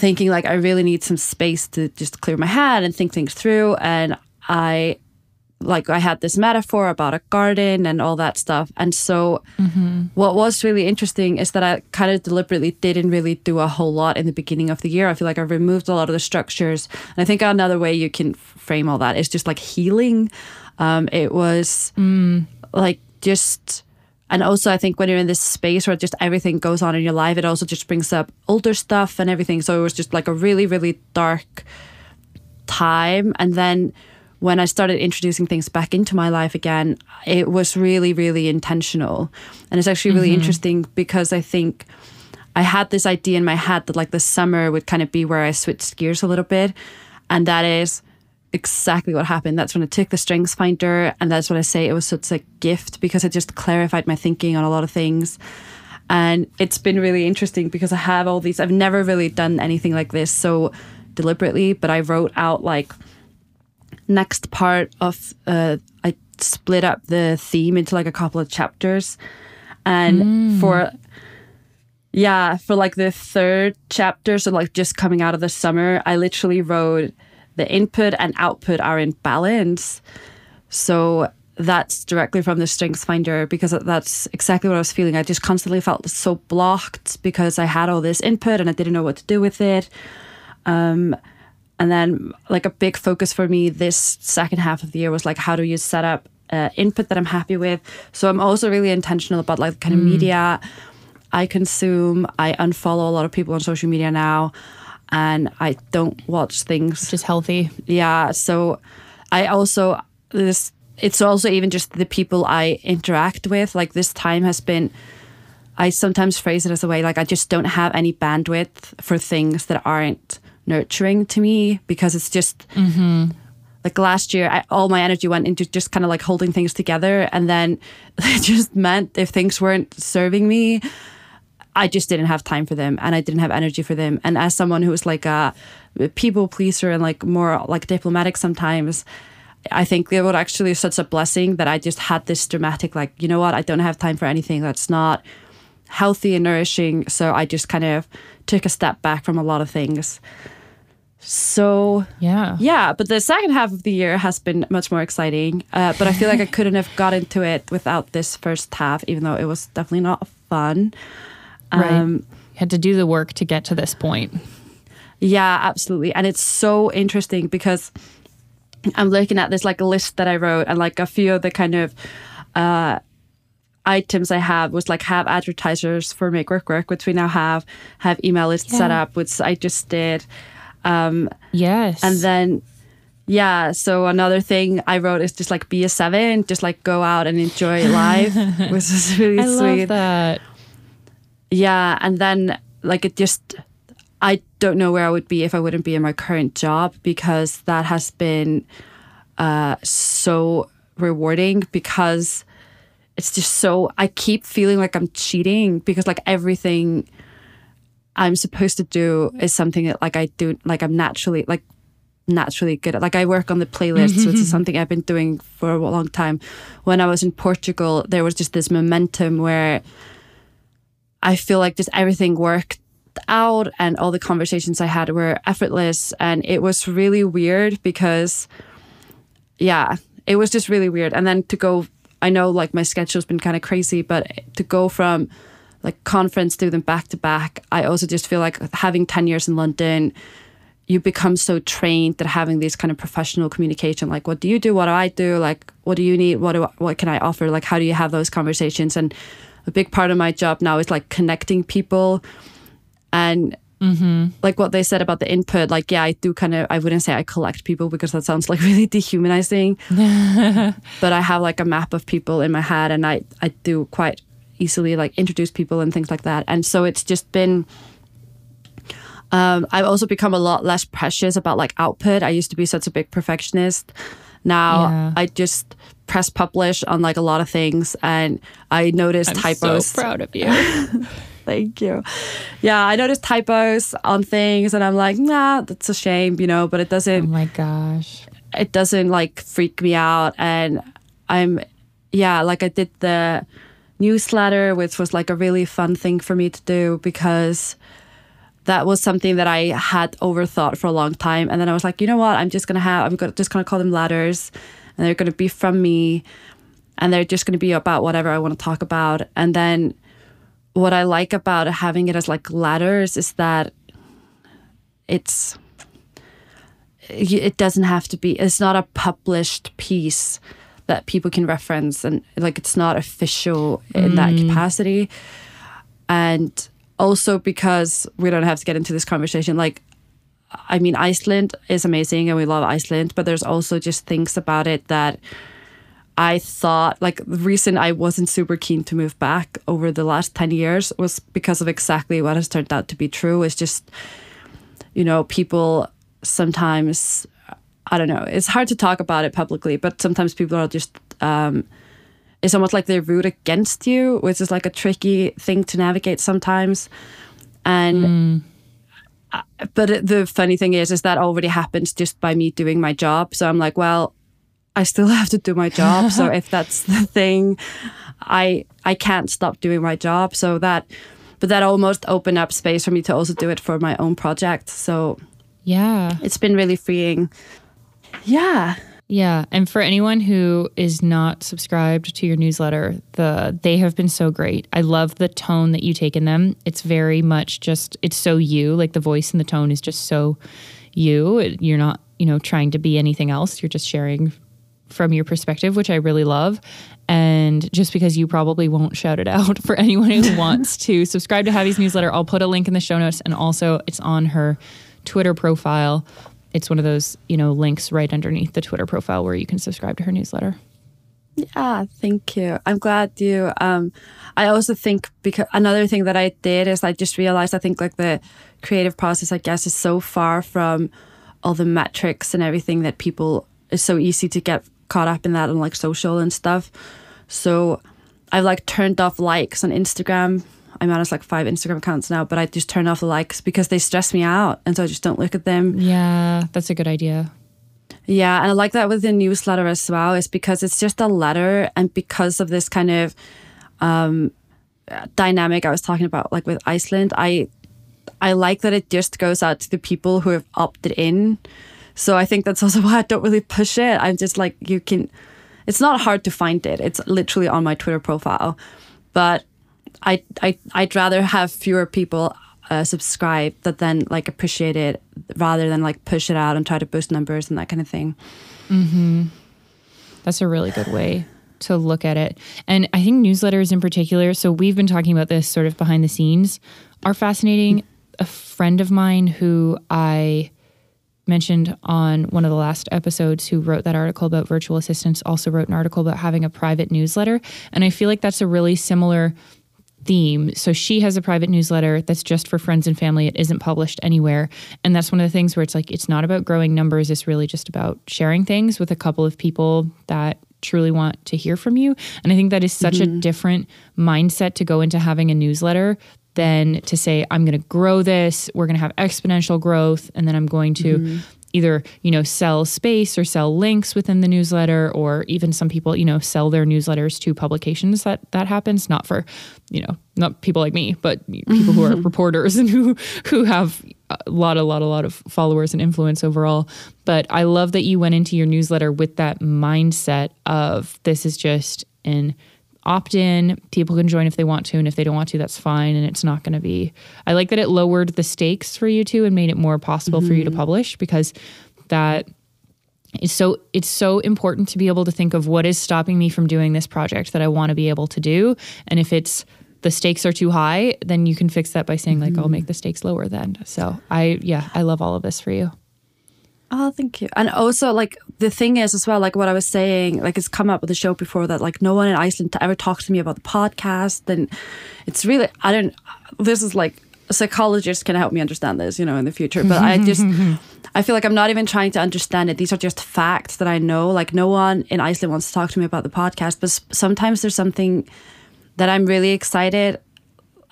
thinking like I really need some space to just clear my head and think things through. And I like I had this metaphor about a garden and all that stuff. And so what was really interesting is that I kind of deliberately didn't really do a whole lot in the beginning of the year. I feel like I removed a lot of the structures. And I think another way you can frame all that is just like healing. Um, it was like just and also I think when you're in this space where just everything goes on in your life, it also just brings up older stuff and everything. So it was just like a really, really dark time. And then when I started introducing things back into my life again, it was really, really intentional. And it's actually really mm-hmm. interesting because I think I had this idea in my head that like the summer would kind of be where I switched gears a little bit. And that is exactly what happened. That's when I took the strengths finder, and that's when I say it was such a gift because it just clarified my thinking on a lot of things. And it's been really interesting because I have all these. I've never really done anything like this so deliberately, but I wrote out like next part of. Uh, I split up the theme into like a couple of chapters, and for yeah, for like the third chapter, so like just coming out of the summer, I literally wrote the input and output are in balance. So that's directly from the strengths finder because that's exactly what I was feeling. I just constantly felt so blocked because I had all this input and I didn't know what to do with it. Um, and then, like, a big focus for me this second half of the year was like, how do you set up uh, input that I'm happy with? So I'm also really intentional about like kind of media I consume. I unfollow a lot of people on social media now, and I don't watch things Just healthy. yeah so i also this it's also even just the people i interact with like this time has been i sometimes phrase it as a way like i just don't have any bandwidth for things that aren't nurturing to me because it's just mm-hmm. like last year I, all my energy went into just kind of like holding things together and then it just meant if things weren't serving me I just didn't have time for them and I didn't have energy for them. And as someone who was like a people pleaser and like more like diplomatic sometimes, I think it was actually such a blessing that I just had this dramatic, like, you know what, I don't have time for anything that's not healthy and nourishing. So I just kind of took a step back from a lot of things. So Yeah. yeah, but the second half of the year has been much more exciting. Uh, but I feel like I couldn't have got into it without this first half, even though it was definitely not fun. Right. Um, you had to do the work to get to this point. Yeah, absolutely. And it's so interesting because I'm looking at this like list that I wrote and like a few of the kind of uh items I have was like have advertisers for Make Work Work, which we now have, have email lists set up, which I just did. Um Yes. and then yeah, so another thing I wrote is just like be a seven, just like go out and enjoy life, which is really I sweet. love that. Yeah, and then like it just I don't know where I would be if I wouldn't be in my current job because that has been uh so rewarding because it's just so I keep feeling like I'm cheating because like everything I'm supposed to do is something that like I do like I'm naturally like naturally good at. Like I work on the playlists which is something I've been doing for a long time. When I was in Portugal there was just this momentum where I feel like just everything worked out and all the conversations I had were effortless. And it was really weird because yeah, it was just really weird. And then to go I know like my schedule's been kind of crazy, but to go from like conference do them back to back, I also just feel like having 10 years in London you become so trained that having this kind of professional communication like what do you do? What do i do? Like what do you need? What do I, what can i offer? Like how do you have those conversations? And a big part of my job now is like connecting people and like what they said about the input like yeah i do kind of i wouldn't say i collect people because that sounds like really dehumanizing but i have like a map of people in my head and i i do quite easily like introduce people and things like that and so it's just been um, I've also become a lot less precious about like output. I used to be such a big perfectionist. Now Yeah. I just press publish on like a lot of things, and I notice I'm typos. so proud of you. Thank you. Yeah, I notice typos on things, and I'm like, nah, that's a shame, you know. But it doesn't. Oh my gosh. It doesn't like freak me out, and I'm, yeah, like I did the newsletter, which was like a really fun thing for me to do because that was something that I had overthought for a long time. And then I was like, you know what? I'm just gonna have I'm gonna just gonna call them letters and they're gonna be from me and they're just gonna be about whatever I want to talk about. And then what I like about having it as like letters is that it's it doesn't have to be it's not a published piece that people can reference and like it's not official in that mm. capacity and also because we don't have to get into this conversation like i mean iceland is amazing and we love iceland but there's also just things about it that i thought like the reason i wasn't super keen to move back over the last 10 years was because of exactly what has turned out to be true is just you know people sometimes I don't know. It's hard to talk about it publicly, but sometimes people are just. Um, it's almost like they root against you, which is like a tricky thing to navigate sometimes. And Mm. But the funny thing is, is that already happens just by me doing my job. So I'm like, well, I still have to do my job. so if that's the thing, I I can't stop doing my job. So that, but that almost opened up space for me to also do it for my own project. So Yeah. it's been really freeing. Yeah. Yeah, and for anyone who is not subscribed to your newsletter, the they have been so great. I love the tone that you take in them. It's very much just it's so you, like the voice and the tone is just so you. You're not, you know, trying to be anything else. You're just sharing from your perspective, which I really love. And just because you probably won't shout it out for anyone who wants to subscribe to Habbi's newsletter, I'll put a link in the show notes and also it's on her Twitter profile. It's one of those, you know, links right underneath the Twitter profile where you can subscribe to her newsletter. Yeah, thank you. I'm glad you. Um, I also think because another thing that I did is I just realized I think like the creative process, I guess, is so far from all the metrics and everything that people. It's so easy to get caught up in that on like social and stuff. So I've like turned off likes on Instagram. I manage like five Instagram accounts now, but I just turn off the likes because they stress me out, and so I just don't look at them. Yeah, that's a good idea. Yeah, and I like that with the newsletter as well, is because it's just a letter, and because of this kind of um, dynamic I was talking about, like with Iceland, I I like that it just goes out to the people who have opted in. So I think that's also why I don't really push it. I'm just like you can. It's not hard to find it. It's literally on my Twitter profile, but I I I'd rather have fewer people uh, subscribe that then like appreciate it rather than like push it out and try to boost numbers and that kind of thing. That's a really good way to look at it. And I think newsletters in particular, so we've been talking about this sort of behind the scenes, are fascinating. A friend of mine who I mentioned on one of the last episodes who wrote that article about virtual assistants also wrote an article about having a private newsletter. And I feel like that's a really similar theme. So she has a private newsletter that's just for friends and family. It isn't published anywhere. And that's one of the things where it's like, it's not about growing numbers. It's really just about sharing things with a couple of people that truly want to hear from you. And I think that is such a mm-hmm. different mindset to go into having a newsletter than to say, I'm going to grow this, we're going to have exponential growth, and then I'm going to mm-hmm. Either, you know, sell space or sell links within the newsletter, or even some people, you know, sell their newsletters to publications that that happens, not for, you know, not people like me, but people who are mm-hmm. reporters and who who have a lot, a lot, a lot of followers and influence overall. But I love that you went into your newsletter with that mindset of this is just an opt in. People can join if they want to, and if they don't want to, that's fine. And it's not going to be. I like that it lowered the stakes for you too and made it more possible for you to mm-hmm. publish because that is so it's so important to be able to think of what is stopping me from doing this project that I want to be able to do. And if it's the stakes are too high, then you can fix that by saying like I'll mm-hmm. make the stakes lower then. So I yeah, I love all of this for you. Oh, thank you. And also, like the thing is as well, like what I was saying, like it's come up with the show before that like no one in Iceland ever talks to me about the podcast, and it's really I don't. This is like a psychologist can help me understand this, you know, in the future. But I just I feel like I'm not even trying to understand it. These are just facts that I know. Like no one in Iceland wants to talk to me about the podcast, but sometimes there's something that I'm really excited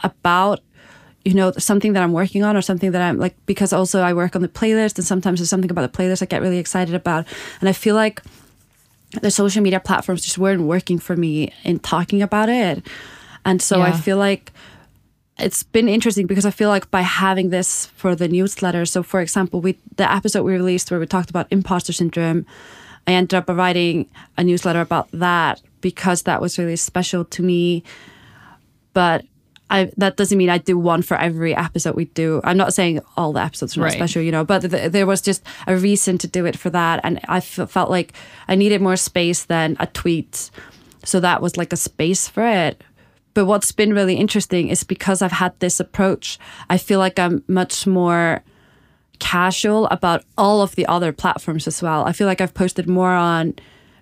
about you know something that i'm working on or something that i'm like because also i work on the playlist and sometimes there's something about the playlist i get really excited about and i feel like the social media platforms just weren't working for me in talking about it and so i feel like it's been interesting because I feel like by having this for the newsletter. So, for example, we the episode we released where we talked about imposter syndrome, I ended up writing a newsletter about that because that was really special to me. But I, that doesn't mean I do one for every episode we do. I'm not saying all the episodes are not Right. special, you know, but th- there was just a reason to do it for that. And I f- felt like I needed more space than a tweet. So that was like a space for it. But what's been really interesting is because I've had this approach, I feel like I'm much more casual about all of the other platforms as well. I feel like I've posted more on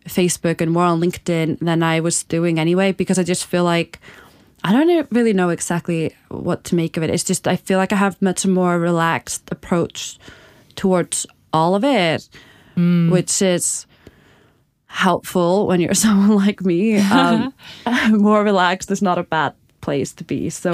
Facebook and more on LinkedIn than I was doing anyway because I just feel like I don't really know exactly what to make of it. It's just I feel like I have much more relaxed approach towards all of it, which is helpful when you're someone like me. Um, more relaxed is not a bad place to be. So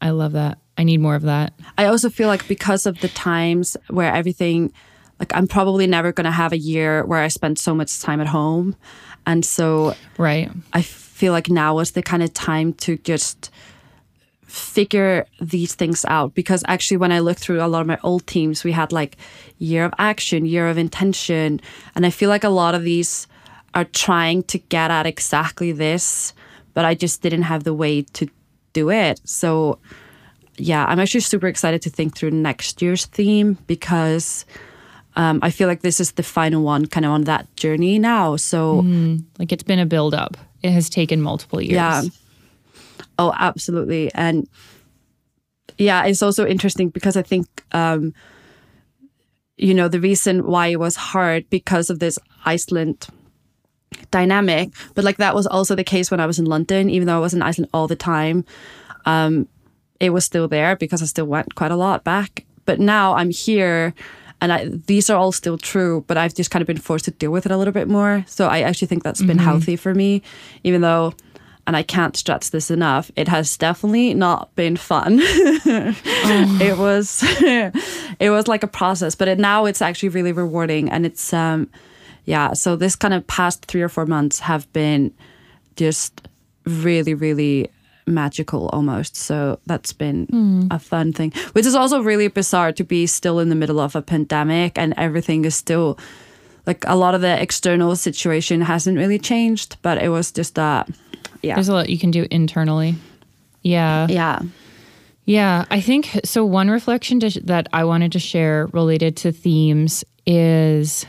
I love that. I need more of that. I also feel like because of the times where everything, like I'm probably never going to have a year where I spend so much time at home. And so Right. I feel like now is the kind of time to just figure these things out because actually when I look through a lot of my old teams we had like year of action, year of intention and I feel like a lot of these are trying to get at exactly this but I just didn't have the way to do it. So yeah, I'm actually super excited to think through next year's theme because um, I feel like this is the final one kind of on that journey now. So Like it's been a build up. It has taken multiple years. Yeah. Oh, absolutely. And yeah, it's also interesting because I think, um, you know, the reason why it was hard because of this Iceland dynamic, but like that was also the case when I was in London, even though I was in Iceland all the time. Um, it was still there because I still went quite a lot back. But now I'm here and I, these are all still true, but I've just kind of been forced to deal with it a little bit more. So I actually think that's been healthy for me, even though, and I can't stress this enough, it has definitely not been fun. It was, it was like a process, but it, now it's actually really rewarding. And it's, um, yeah, so this kind of past three or four months have been just really, really magical almost. So that's been hmm. a fun thing, which is also really bizarre to be still in the middle of a pandemic and everything is still like a lot of the external situation hasn't really changed, but it was just that. yeah. There's a lot you can do internally. Yeah. yeah. Yeah, I think so. One reflection to, that I wanted to share related to themes is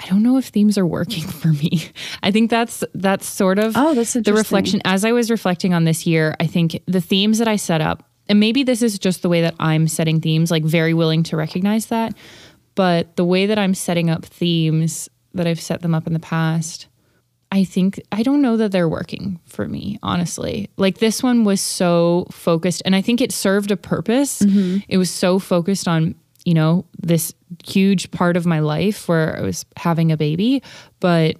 I don't know if themes are working for me. I think that's that's sort of Oh, that's the reflection as I was reflecting on this year. I think the themes that I set up, and maybe this is just the way that I'm setting themes, like very willing to recognize that, but the way that I'm setting up themes that I've set them up in the past, I think I don't know that they're working for me, honestly. Like this one was so focused and I think it served a purpose. Mm-hmm. It was so focused on, you know, this huge part of my life where I was having a baby, but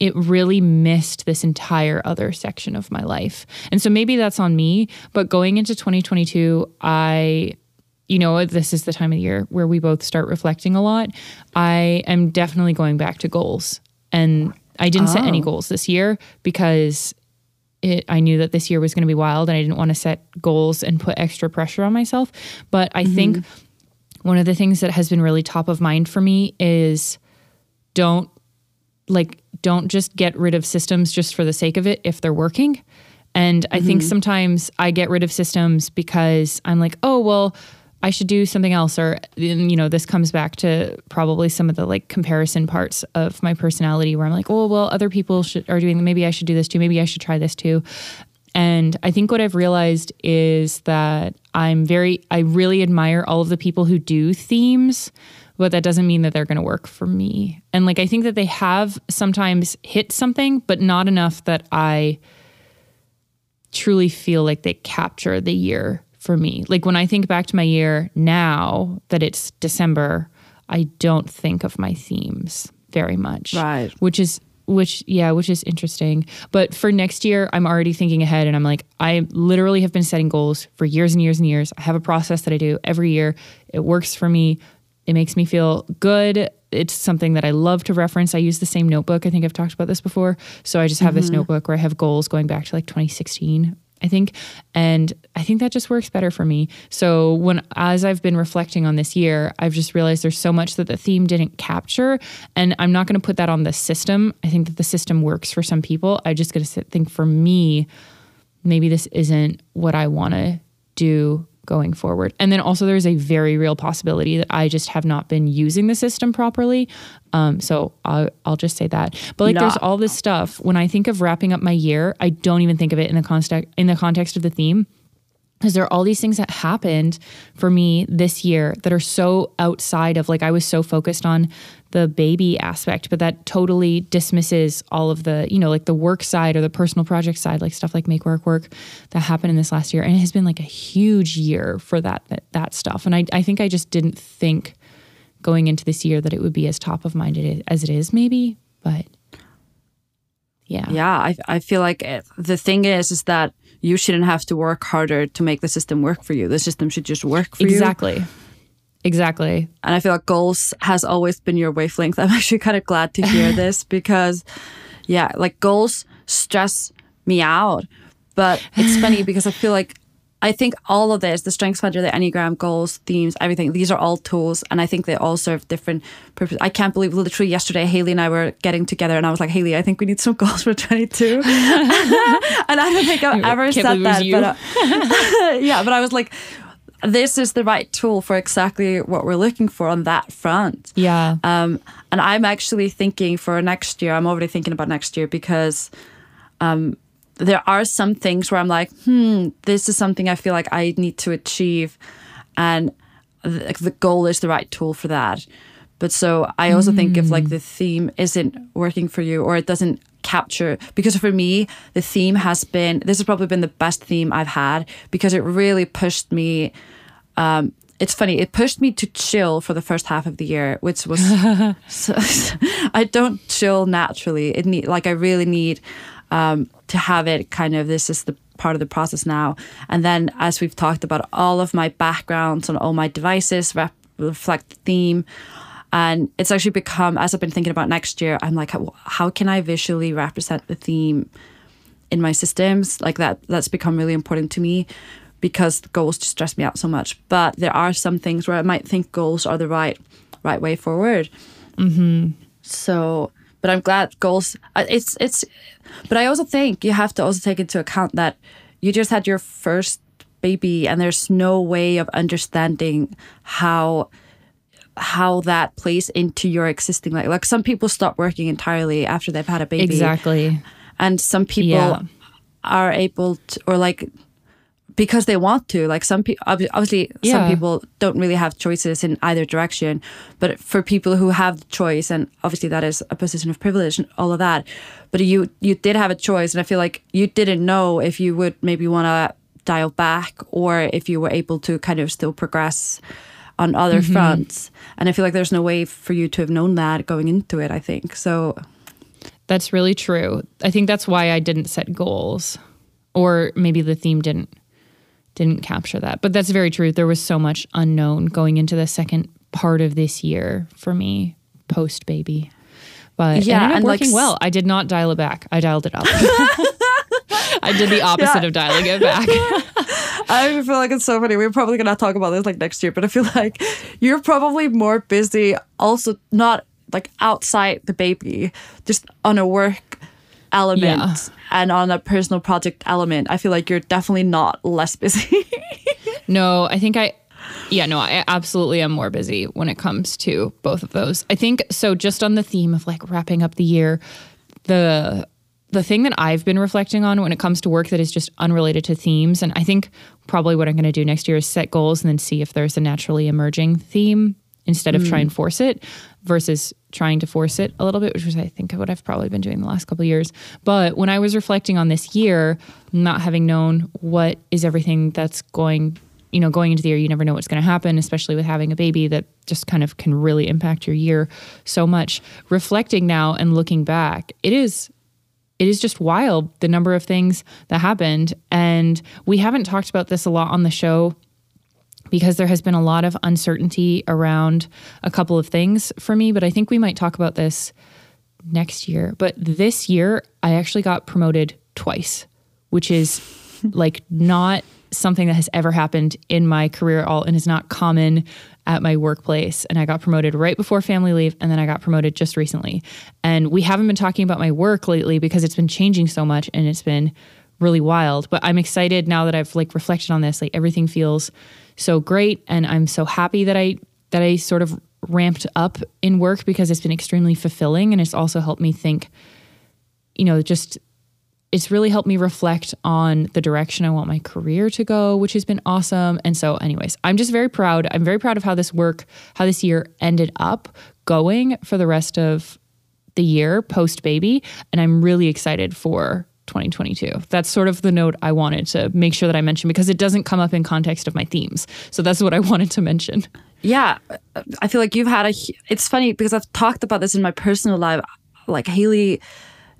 it really missed this entire other section of my life. And so maybe that's on me, but going into 2022, I you know, this is the time of year where we both start reflecting a lot. I am definitely going back to goals. And I didn't set any Oh. goals this year because it, I knew that this year was going to be wild and I didn't want to set goals and put extra pressure on myself. But I think mm-hmm. One of the things that has been really top of mind for me is don't like don't just get rid of systems just for the sake of it if they're working. And I think mm-hmm. sometimes I get rid of systems because I'm like, oh well, I should do something else, or you know, this comes back to probably some of the like comparison parts of my personality where I'm like, oh well, other people should are doing. Maybe I should do this too. Maybe I should try this too. And I think what I've realized is that I'm very, I really admire all of the people who do themes, but that doesn't mean that they're going to work for me. And like, I think that they have sometimes hit something, but not enough that I truly feel like they capture the year for me. Like, when I think back to my year now that it's December, I don't think of my themes very much. Right. Which is, which, yeah, which is interesting. But for next year, I'm already thinking ahead and I'm like, I literally have been setting goals for years and years and years. I have a process that I do every year. It works for me. It makes me feel good. It's something that I love to reference. I use the same notebook. I think I've talked about this before. So I just have this mm-hmm. notebook where I have goals going back to like 2016, I think. And I think that just works better for me. So when as I've been reflecting on this year, I've just realized there's so much that the theme didn't capture. And I'm not going to put that on the system. I think that the system works for some people. I just going to think for me, maybe this isn't what I want to do going forward. And then also there's a very real possibility that I just have not been using the system properly. Um, so I'll, I'll just say that. But like there's all this stuff. When I think of wrapping up my year, I don't even think of it in the context in the context of the theme. because there are all these things that happened for me this year that are so outside of like I was so focused on the baby aspect, but that totally dismisses all of the, you know, like the work side or the personal project side, like stuff like make work work that happened in this last year. And it has been like a huge year for that that, that stuff. And I, I think I just didn't think going into this year that it would be as top of mind as it is, maybe. But yeah. Yeah. I, I feel like it, the thing is, is that you shouldn't have to work harder to make the system work for you. The system should just work for exactly. you. Exactly. Exactly. And I feel like goals has always been your wavelength. I'm actually kind of glad to hear this because, yeah, like goals stress me out. But it's funny because I feel like I think all of this, the Strengths Finder, the Enneagram, goals, themes, everything, these are all tools. And I think they all serve different purposes. I can't believe literally yesterday, Hailley and I were getting together and I was like, Hailley, I think we need some goals for 22. and I don't think I've ever said that. But, uh, yeah, but I was like, this is the right tool for exactly what we're looking for on that front. Yeah. Um, and I'm actually thinking for next year, I'm already thinking about next year because um, there are some things where I'm like, hmm, this is something I feel like I need to achieve. And the, the goal is the right tool for that. But so I also mm. think if like the theme isn't working for you or it doesn't capture, because for me, the theme has been, this has probably been the best theme I've had because it really pushed me. Um, it's funny, it pushed me to chill for the first half of the year, which was, so, I don't chill naturally. It need, like I really need um, to have it kind of this is the part of the process now. And then, as we've talked about, all of my backgrounds on all my devices rep- reflect the theme. And it's actually become, as I've been thinking about next year, I'm like, how, how can I visually represent the theme in my systems? Like that, that's become really important to me because goals just stress me out so much. But there are some things where I might think goals are the right, right way forward. Mm-hmm. So but I'm glad goals. It's it's, but I also think you have to also take into account that you just had your first baby, and there's no way of understanding how how that plays into your existing life. Like some people stop working entirely after they've had a baby. Exactly. And some people yeah. are able to, or like because they want to. Like some people, obviously, yeah. some people don't really have choices in either direction. But for people who have the choice, and obviously that is a position of privilege and all of that, but you you did have a choice, and I feel like you didn't know if you would maybe want to dial back or if you were able to kind of still progress on other mm-hmm. fronts. And I feel like there's no way for you to have known that going into it. I think so. That's really true. I think that's why I didn't set goals, or maybe the theme didn't didn't capture that. But that's very true. There was so much unknown going into the second part of this year for me post baby. But yeah, and working like, well. I did not dial it back. I dialed it up. I did the opposite yeah. of dialing it back. I feel like it's so funny. We're probably gonna talk about this like next year, but I feel like you're probably more busy also not like outside the baby, just on a work element yeah. and on a personal project element, I feel like you're definitely not less busy. no, I think I yeah, no, I absolutely am more busy when it comes to both of those. I think so just on the theme of like wrapping up the year, the the thing that I've been reflecting on when it comes to work that is just unrelated to themes and I think probably what I'm going to do next year is set goals and then see if there's a naturally emerging theme instead of mm. try and force it versus trying to force it a little bit, which was I think what I've probably been doing the last couple years. But when I was reflecting on this year, not having known what is everything that's going, you know, going into the year, you never know what's going to happen, especially with having a baby that just kind of can really impact your year so much. Reflecting now and looking back, it is it is just wild the number of things that happened and we haven't talked about this a lot on the show because there has been a lot of uncertainty around a couple of things for me, but I think we might talk about this next year. But this year, I actually got promoted twice, which is like not something that has ever happened in my career at all and is not common at my workplace. And I got promoted right before family leave, and then I got promoted just recently. And we haven't been talking about my work lately because it's been changing so much and it's been really wild. But I'm excited now that I've like reflected on this. Like everything feels so great and I'm so happy that I that I sort of ramped up in work because it's been extremely fulfilling and it's also helped me think you know just it's really helped me reflect on the direction I want my career to go, which has been awesome. And so, anyways, I'm just very proud. I'm very proud of how this work, how this year ended up going for the rest of the year post baby. And I'm really excited for 2022. That's sort of the note I wanted to make sure that I mention because it doesn't come up in context of my themes. So that's what I wanted to mention. Yeah, I feel like you've had a. It's funny because I've talked about this in my personal life. Like Hailley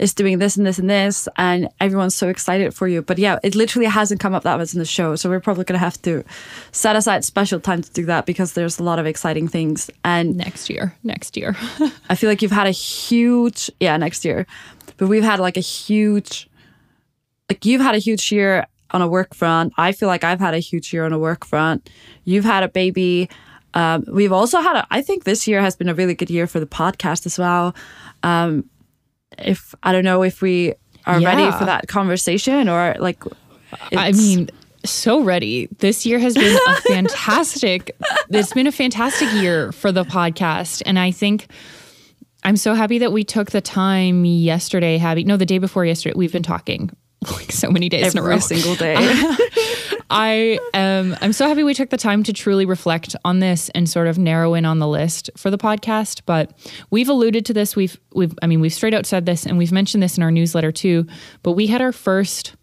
is doing this and this and this, and everyone's so excited for you. But yeah, it literally hasn't come up that much in the show. So we're probably going to have to set aside special time to do that because there's a lot of exciting things. And next year, next year. I feel like you've had a huge, yeah, next year. But we've had like a huge, like you've had a huge year on a work front. I feel like I've had a huge year on a work front. You've had a baby. Um, we've also had, a, I think this year has been a really good year for the podcast as well. Um, if I don't know if we are Yeah. ready for that conversation or like. I mean, so ready. This year has been a fantastic. It's been a fantastic year for the podcast, and I think I'm so happy that we took the time yesterday. Having no, the day before yesterday, we've been talking like so many days in a row. single day. Um, I am I'm so happy we took the time to truly reflect on this and sort of narrow in on the list for the podcast. But we've alluded to this. We've we've I mean we've straight out said this and we've mentioned this in our newsletter too. But we had our first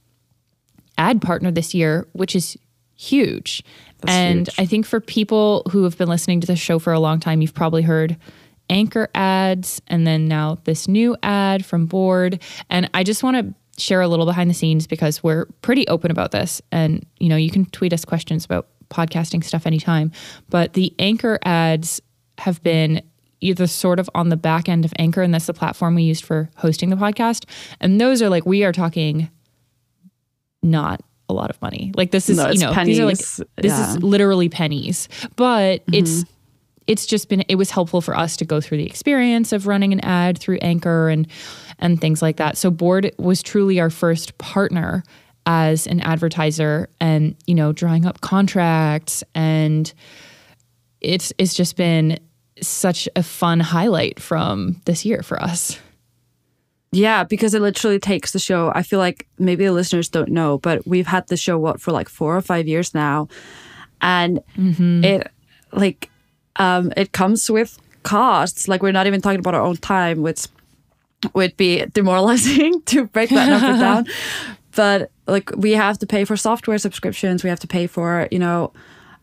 ad partner this year, which is huge. and huge. I think for people who have been listening to the show for a long time, you've probably heard anchor ads and then now this new ad from board and i just want to share a little behind the scenes because we're pretty open about this. And you know you can tweet us questions about podcasting stuff anytime. But the anchor ads have been either sort of on the back end of anchor and that's the platform we used for hosting the podcast. And those are like we are talking not a lot of money. Like this is No, you know these are like this Yeah. is literally pennies. But mm-hmm. it's it's just been it was helpful for us to go through the experience of running an ad through anchor. And and things like that. So board was truly our first partner as an advertiser and you know drawing up contracts. And it's it's just been such a fun highlight from this year for us. Yeah, because it literally takes the show. I feel like maybe the listeners don't know, but we've had the show what for like four or five years now, and it like um, it comes with costs. Like we're not even talking about our own time, which would be demoralizing to break that number down. But like we have to pay for software subscriptions, we have to pay for you know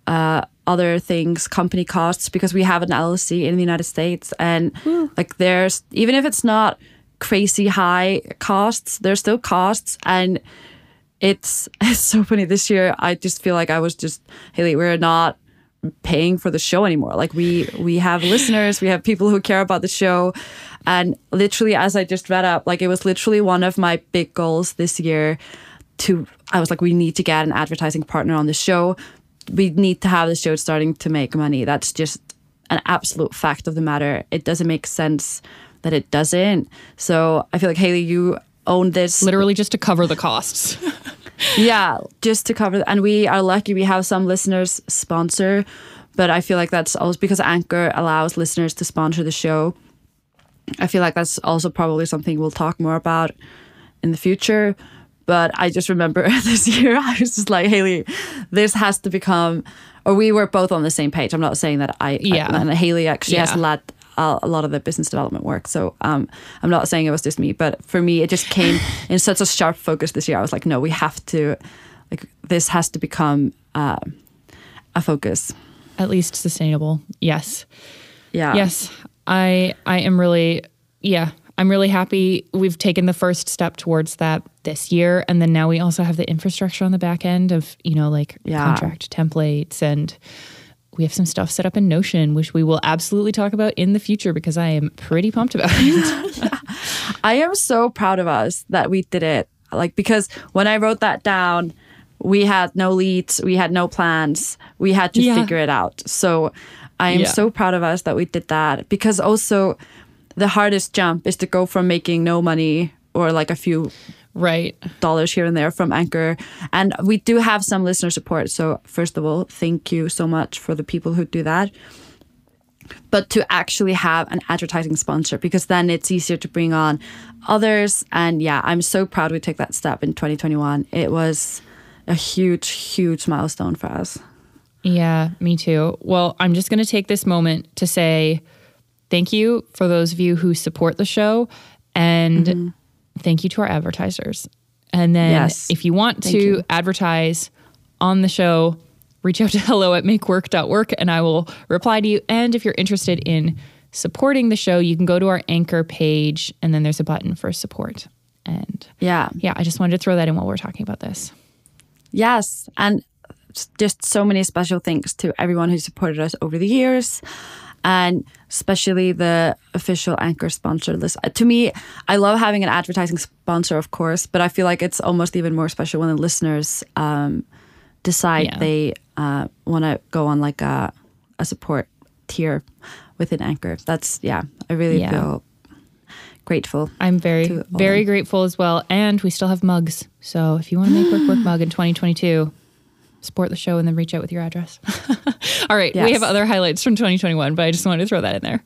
uh, other things, company costs, because we have an LLC in the United States, and like there's even if it's not crazy high costs, there's still costs, and it's it's so funny this year. I just feel like I was just Hailley, we're not paying for the show anymore. Like we we have listeners, we have people who care about the show. And literally as I just read up, like it was literally one of my big goals this year to I was like, we need to get an advertising partner on the show. We need to have the show starting to make money. That's just an absolute fact of the matter. It doesn't make sense that it doesn't. So I feel like Hailley, you own this literally just to cover the costs yeah, just to cover, and we are lucky we have some listeners sponsor, but I feel like that's also because Anchor allows listeners to sponsor the show. I feel like that's also probably something we'll talk more about in the future. But I just remember this year, I was just like, Hailley, this has to become, or we were both on the same page. I'm not saying that I, Yeah. I and Hailley actually has Yeah. led a, a lot of the business development work. So um, I'm not saying it was just me, but for me, it just came in such a sharp focus this year. I was like, no, we have to, like, this has to become uh, a focus. at least sustainable yes Yeah. Yes, I I am really yeah, I'm really happy we've taken the first step towards that this year and then now we also have the infrastructure on the back end of, you know, like Yeah. contract templates and we have some stuff set up in Notion which we will absolutely talk about in the future because I am pretty pumped about it. I am so proud of us that we did it. Like because when I wrote that down, we had no leads, we had no plans, we had to Yeah. figure it out. So I am Yeah. so proud of us that we did that because also the hardest jump is to go from making no money or like a few right. dollars here and there from Anchor. And we do have some listener support. So, first of all, thank you so much for the people who do that. but to actually have an advertising sponsor because then it's easier to bring on others. And yeah, I'm so proud we took that step in 2021. It was a huge, huge milestone for us. Yeah, me too. Well, I'm just going to take this moment to say thank you for those of you who support the show and mm-hmm. Thank you to our advertisers. And then yes. if you want thank to you. advertise on the show, reach out to hello at makework.work and I will reply to you. And if you're interested in supporting the show, you can go to our anchor page and then there's a button for support. And yeah, yeah, I just wanted to throw that in while we're talking about this. Yes. And just so many special thanks to everyone who supported us over the years and especially the official anchor sponsor list. To me, I love having an advertising sponsor, of course, but I feel like it's almost even more special when the listeners um, decide yeah. they uh, want to go on like a, a support tier within Anchor. That's yeah, I really yeah. feel grateful. I'm very very grateful as well, and we still have mugs. So if you want to make work work mug in 2022, support the show and then reach out with your address. All right, yes. we have other highlights from 2021, but I just wanted to throw that in there.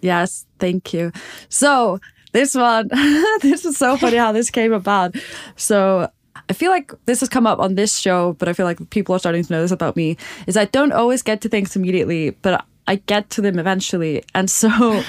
Yes, thank you. So this one, this is so funny how this came about. So I feel like this has come up on this show, but I feel like people are starting to know this about me. Is I don't always get to things immediately, but I get to them eventually. And so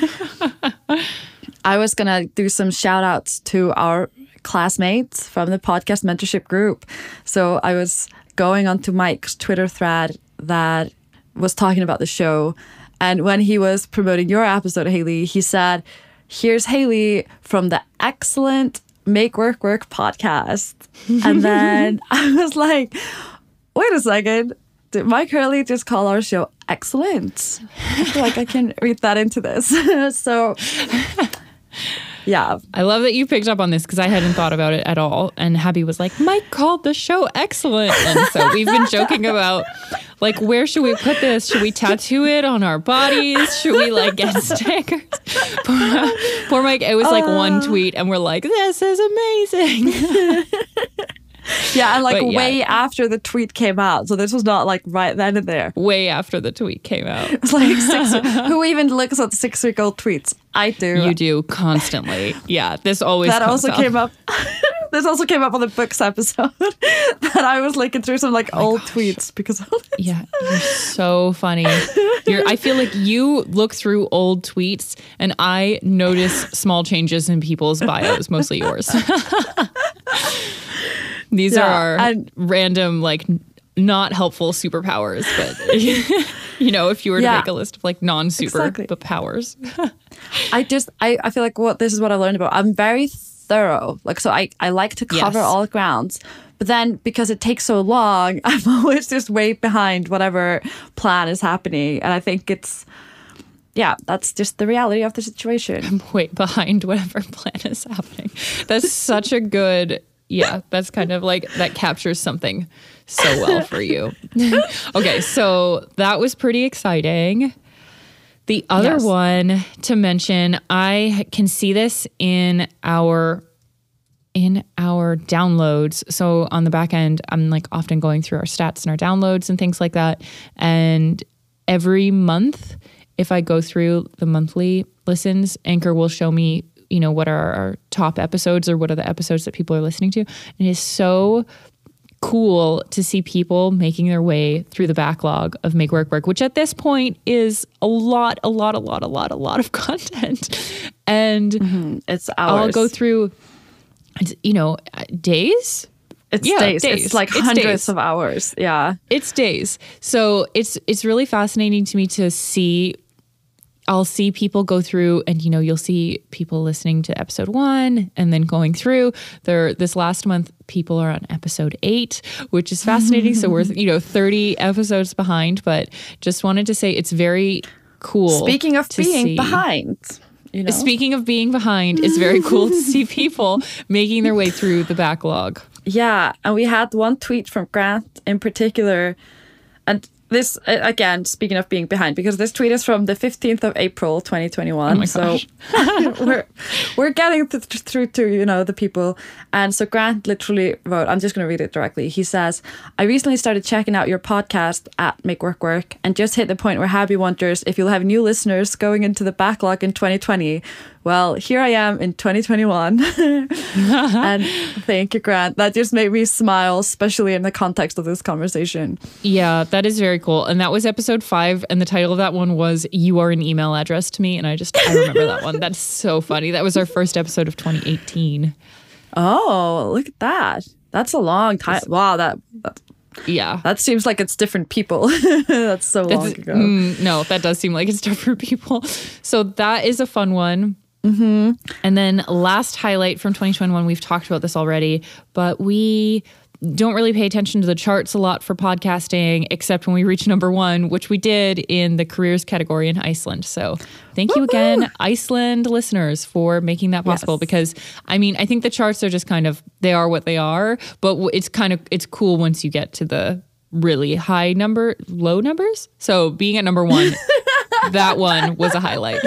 I was gonna do some shout outs to our classmates from the podcast mentorship group. So I was going onto Myke's Twitter thread that was talking about the show. And when he was promoting your episode, Hailley, he said, Here's Hailley from the excellent Make Work Work podcast. and then I was like, wait a second. Did Myke Hurley just call our show excellent? I feel like I can read that into this. so, yeah. I love that you picked up on this because I hadn't thought about it at all. And Habbi was like, Myke called the show excellent. And so we've been joking about like, where should we put this? Should we tattoo it on our bodies? Should we like get stickers? poor, poor Myke, it was like uh, one tweet, and we're like, this is amazing. yeah, and like yeah. way after the tweet came out. So this was not like right then and there. Way after the tweet came out. It's like six, who even looks at six week old tweets? I do. You do constantly. Yeah, this always that also up. came up. this also came up on the books episode that I was looking through some like oh old gosh. tweets because yeah, you're so funny. You're, I feel like you look through old tweets and I notice small changes in people's bios, mostly yours. These yeah, are our random, like, not helpful superpowers, but you know, if you were to yeah, make a list of like non-super exactly. powers. I just I, I feel like what this is what I learned about. I'm very thorough. Like so I, I like to cover yes. all grounds. But then because it takes so long, I'm always just way behind whatever plan is happening. And I think it's yeah, that's just the reality of the situation. I'm way behind whatever plan is happening. That's such a good yeah, that's kind of like that captures something so well for you. okay, so that was pretty exciting. The other yes. one to mention, I can see this in our in our downloads. So on the back end, I'm like often going through our stats and our downloads and things like that. And every month, if I go through the monthly listens, Anchor will show me you know, what are our top episodes or what are the episodes that people are listening to. And it is so cool to see people making their way through the backlog of Make Work Work, which at this point is a lot, a lot, a lot, a lot, a lot of content. And mm-hmm. it's hours. I'll go through, you know, days. It's yeah, days. days. It's like it's hundreds days. of hours. Yeah. It's days. So it's it's really fascinating to me to see I'll see people go through and you know you'll see people listening to episode 1 and then going through there this last month people are on episode 8 which is fascinating so we're you know 30 episodes behind but just wanted to say it's very cool Speaking of being see. behind you know? Speaking of being behind, it's very cool to see people making their way through the backlog. Yeah, and we had one tweet from Grant in particular and this again, speaking of being behind, because this tweet is from the 15th of April, 2021. my so we're we're getting th- th- through to you know the people. And so Grant literally wrote. I'm just going to read it directly. He says, "I recently started checking out your podcast at Make Work Work, and just hit the point where Habbi wonders if you'll have new listeners going into the backlog in 2020." Well, here I am in 2021. and thank you, Grant. That just made me smile, especially in the context of this conversation. Yeah, that is very cool. And that was episode five. And the title of that one was You Are an Email Address to Me. And I just, I remember that one. That's so funny. That was our first episode of 2018. Oh, look at that. That's a long time. Wow, that that, Yeah. that seems like it's different people. That's so long ago. mm, no, that does seem like it's different people. So that is a fun one. Mm-hmm. And then last highlight from 2021, we've talked about this already, but we don't really pay attention to the charts a lot for podcasting, except when we reach number one, which we did in the careers category in Iceland. So thank you again, Iceland listeners, for making that possible. Yes. Because I mean, I think the charts are just kind of they are what they are, but it's kind of it's cool once you get to the really high number, low numbers. So being at number one, that one was a highlight.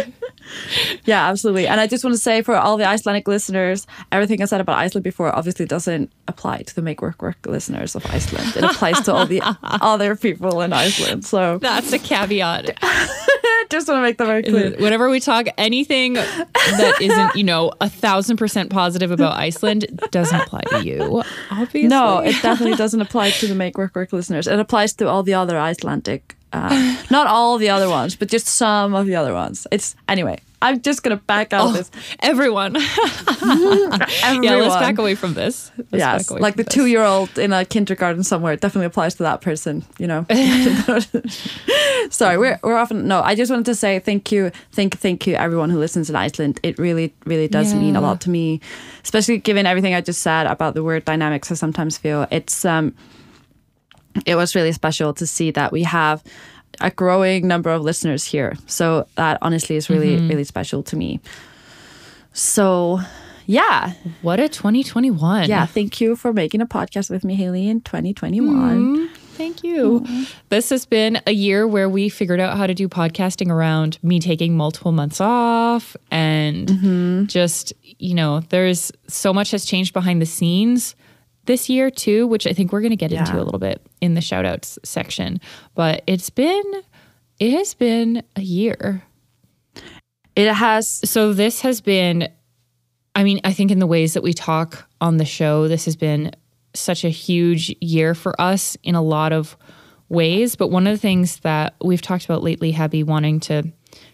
Yeah, absolutely. And I just want to say for all the Icelandic listeners, everything I said about Iceland before obviously doesn't apply to the Make Work Work listeners of Iceland. It applies to all the other people in Iceland. So That's a caveat. just want to make that very clear. Whenever we talk anything that isn't, you know, a thousand percent positive about Iceland doesn't apply to you. Obviously. No, it definitely doesn't apply to the Make Work Work listeners. It applies to all the other Icelandic, uh, not all the other ones, but just some of the other ones. It's anyway. I'm just gonna back out of this. everyone. Everyone. Yeah, let's back away from this. Let's Yes, back away like the two-year-old in a kindergarten somewhere. It definitely applies to that person. You know. Sorry, we're we're often no. I just wanted to say thank you, thank thank you everyone who listens in Iceland. It really really does mean a lot to me, especially given everything I just said about the word dynamics. I sometimes feel it's um, it was really special to see that we have a growing number of listeners here. So that honestly is really mm-hmm. really special to me. So, yeah, What a 2021. yeah. Thank you for making a podcast with me, Hailley, in 2021. Mm-hmm. Thank you. Mm-hmm. This has been a year where we figured out how to do podcasting around me taking multiple months off and just, you know, there's so much has changed behind the scenes this year too, which I think we're going to get into a little bit in the shout outs section. But it's been, it has been a year. It has, So this has been, I mean, I think in the ways that we talk on the show, this has been such a huge year for us in a lot of ways. But one of the things that we've talked about lately, Habbi, wanting to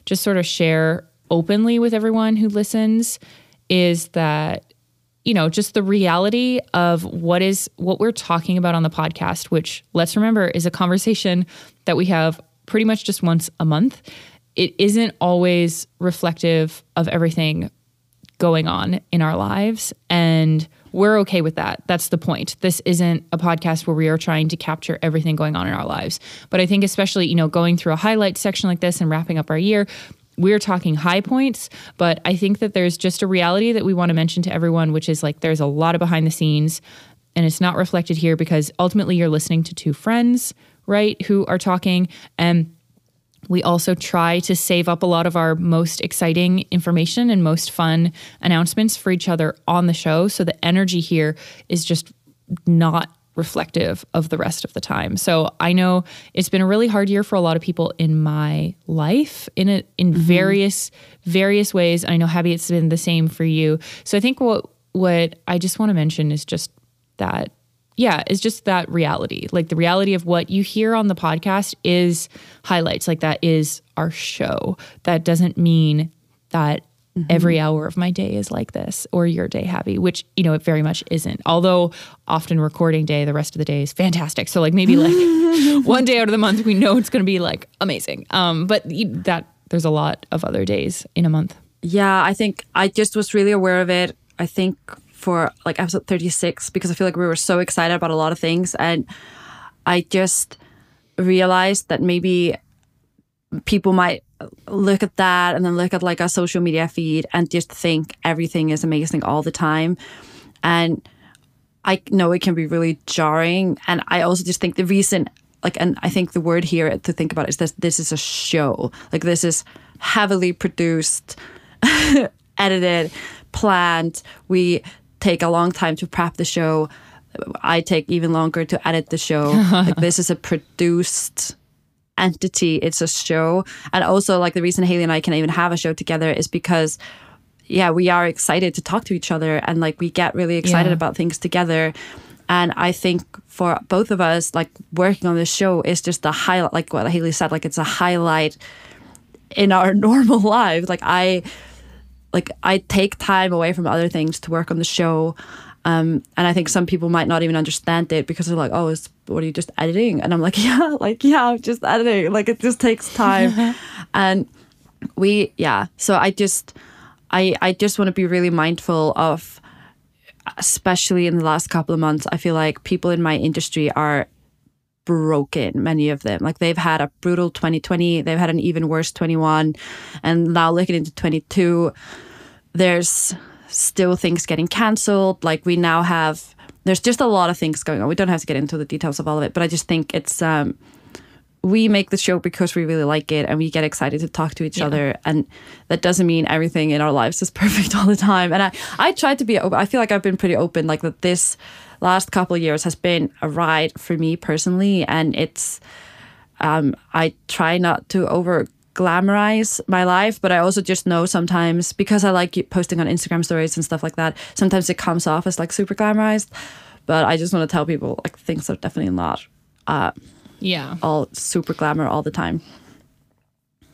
just sort of share openly with everyone who listens is that you know just the reality of what is what we're talking about on the podcast which let's remember is a conversation that we have pretty much just once a month. It isn't always reflective of everything going on in our lives and we're okay with that. That's the point. This isn't a podcast where we are trying to capture everything going on in our lives. But i think especially you know going through a highlight section like this and wrapping up our year we're talking high points but i think that there's just a reality that we want to mention to everyone which is like there's a lot of behind the scenes and it's not reflected here because ultimately you're listening to two friends right who are talking and we also try to save up a lot of our most exciting information and most fun announcements for each other on the show. So the energy here is just not reflective of the rest of the time. So I know it's been a really hard year for a lot of people in my life in a, in mm-hmm. various various ways. I know Habbi it's been the same for you. So I think what what I just want to mention is just that yeah, it's just that reality. Like the reality of what you hear on the podcast is highlights. Like that is our show. That doesn't mean that every hour of my day is like this or your day Habbi, which, you know, it very much isn't. Although often recording day, the rest of the day is fantastic. So like maybe like one day out of the month, we know it's going to be like amazing. Um, but that there's a lot of other days in a month. yeah, I think I just was really aware of it. I think for like episode 36, because I feel like we were so excited about a lot of things. And I just realized that maybe people might look at that and then look at like a social media feed and just think everything is amazing all the time. And I know it can be really jarring. And I also just think the reason like and I think the word here to think about is that this is a show. Like this is heavily produced, edited, planned. We take a long time to prep the show. I take even longer to edit the show. like this is a produced entity. It's a show. And also like the reason Hailley and I can even have a show together is because yeah, we are excited to talk to each other and like we get really excited Yeah. about things together. And I think for both of us, like working on this show is just the highlight, like what Hailley said, like it's a highlight in our normal lives. Like I, like I take time away from other things to work on the show. Um, and I think some people might not even understand it because they're like, "Oh, is what are you just editing?" And I'm like, "Yeah, like yeah, I'm just editing. Like it just takes time." and we, yeah. So I just, I, I just want to be really mindful of, especially in the last couple of months. I feel like people in my industry are broken many of them like they've had a brutal 2020 they've had an even worse 21 and now looking into 22 there's still things getting cancelled like we now have there's just a lot of things going on. We don't have to get into the details of all of it but i just think it's um we make the show because we really like it and we get excited to talk to each other. And that doesn't mean everything in our lives is perfect all the time. And i i tried to be open i feel like i've been pretty open like that this last couple of years has been a ride for me personally. And it's um i try not to over glamorize my life but i also just know sometimes because i like posting on instagram stories and stuff like that sometimes it comes off as like super glamorized but i just want to tell people like things are definitely not uh Yeah. all super glamour all the time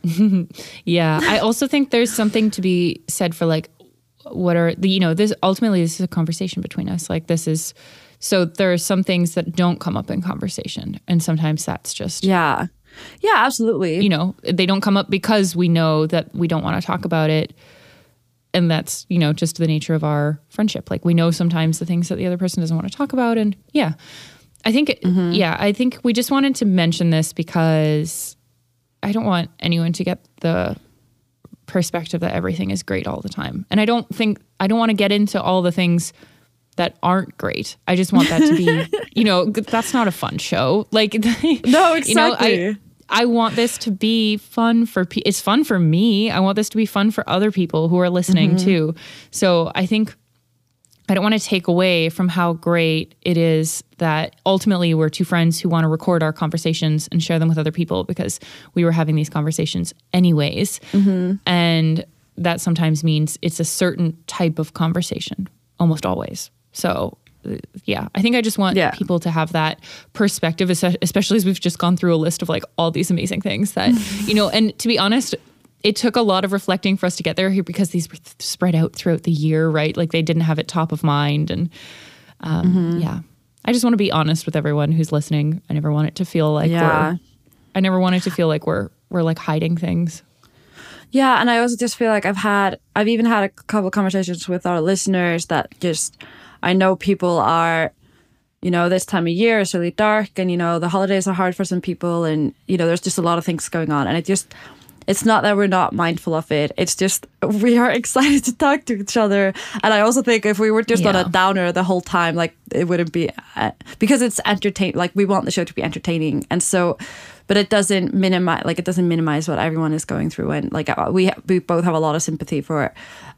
Yeah. I also think there's something to be said for like what are the you know, this ultimately this is a conversation between us. Like this is so there are some things that don't come up in conversation. And sometimes that's just Yeah. Yeah, absolutely. you know, they don't come up because we know that we don't want to talk about it. And that's, you know, just the nature of our friendship. Like we know sometimes the things that the other person doesn't want to talk about. And yeah, I think, mm-hmm. yeah, I think we just wanted to mention this because I don't want anyone to get the perspective that everything is great all the time. And I don't think, I don't want to get into all the things that aren't great. I just want that to be, you know, that's not a fun show. Like, No, You know, I, exactly. I want this to be fun for pe- it's fun for me. I want this to be fun for other people who are listening mm-hmm. too. So I think I don't want to take away from how great it is that ultimately we're two friends who want to record our conversations and share them with other people because we were having these conversations anyways. Mm-hmm. And that sometimes means it's a certain type of conversation, almost always. So, yeah, I think I just want Yeah. people to have that perspective, especially as we've just gone through a list of like all these amazing things that, you know, and to be honest, it took a lot of reflecting for us to get there here because these were th- spread out throughout the year, right? Like they didn't have it top of mind. And um, yeah, I just want to be honest with everyone who's listening. I never want it to feel like Yeah. we're, I never want it to feel like we're, we're like hiding things. Yeah, and I also just feel like I've had I've even had a couple of conversations with our listeners that just I know people are you know this time of year is really dark and you know the holidays are hard for some people and you know there's just a lot of things going on. And it just it's not that we're not mindful of it. It's just we are excited to talk to each other. And i also think if we were just on a downer the whole time like it wouldn't be uh, because it's entertain like we want the show to be entertaining. And so but it doesn't minimize like it doesn't minimize what everyone is going through and like uh, we we both have a lot of sympathy for it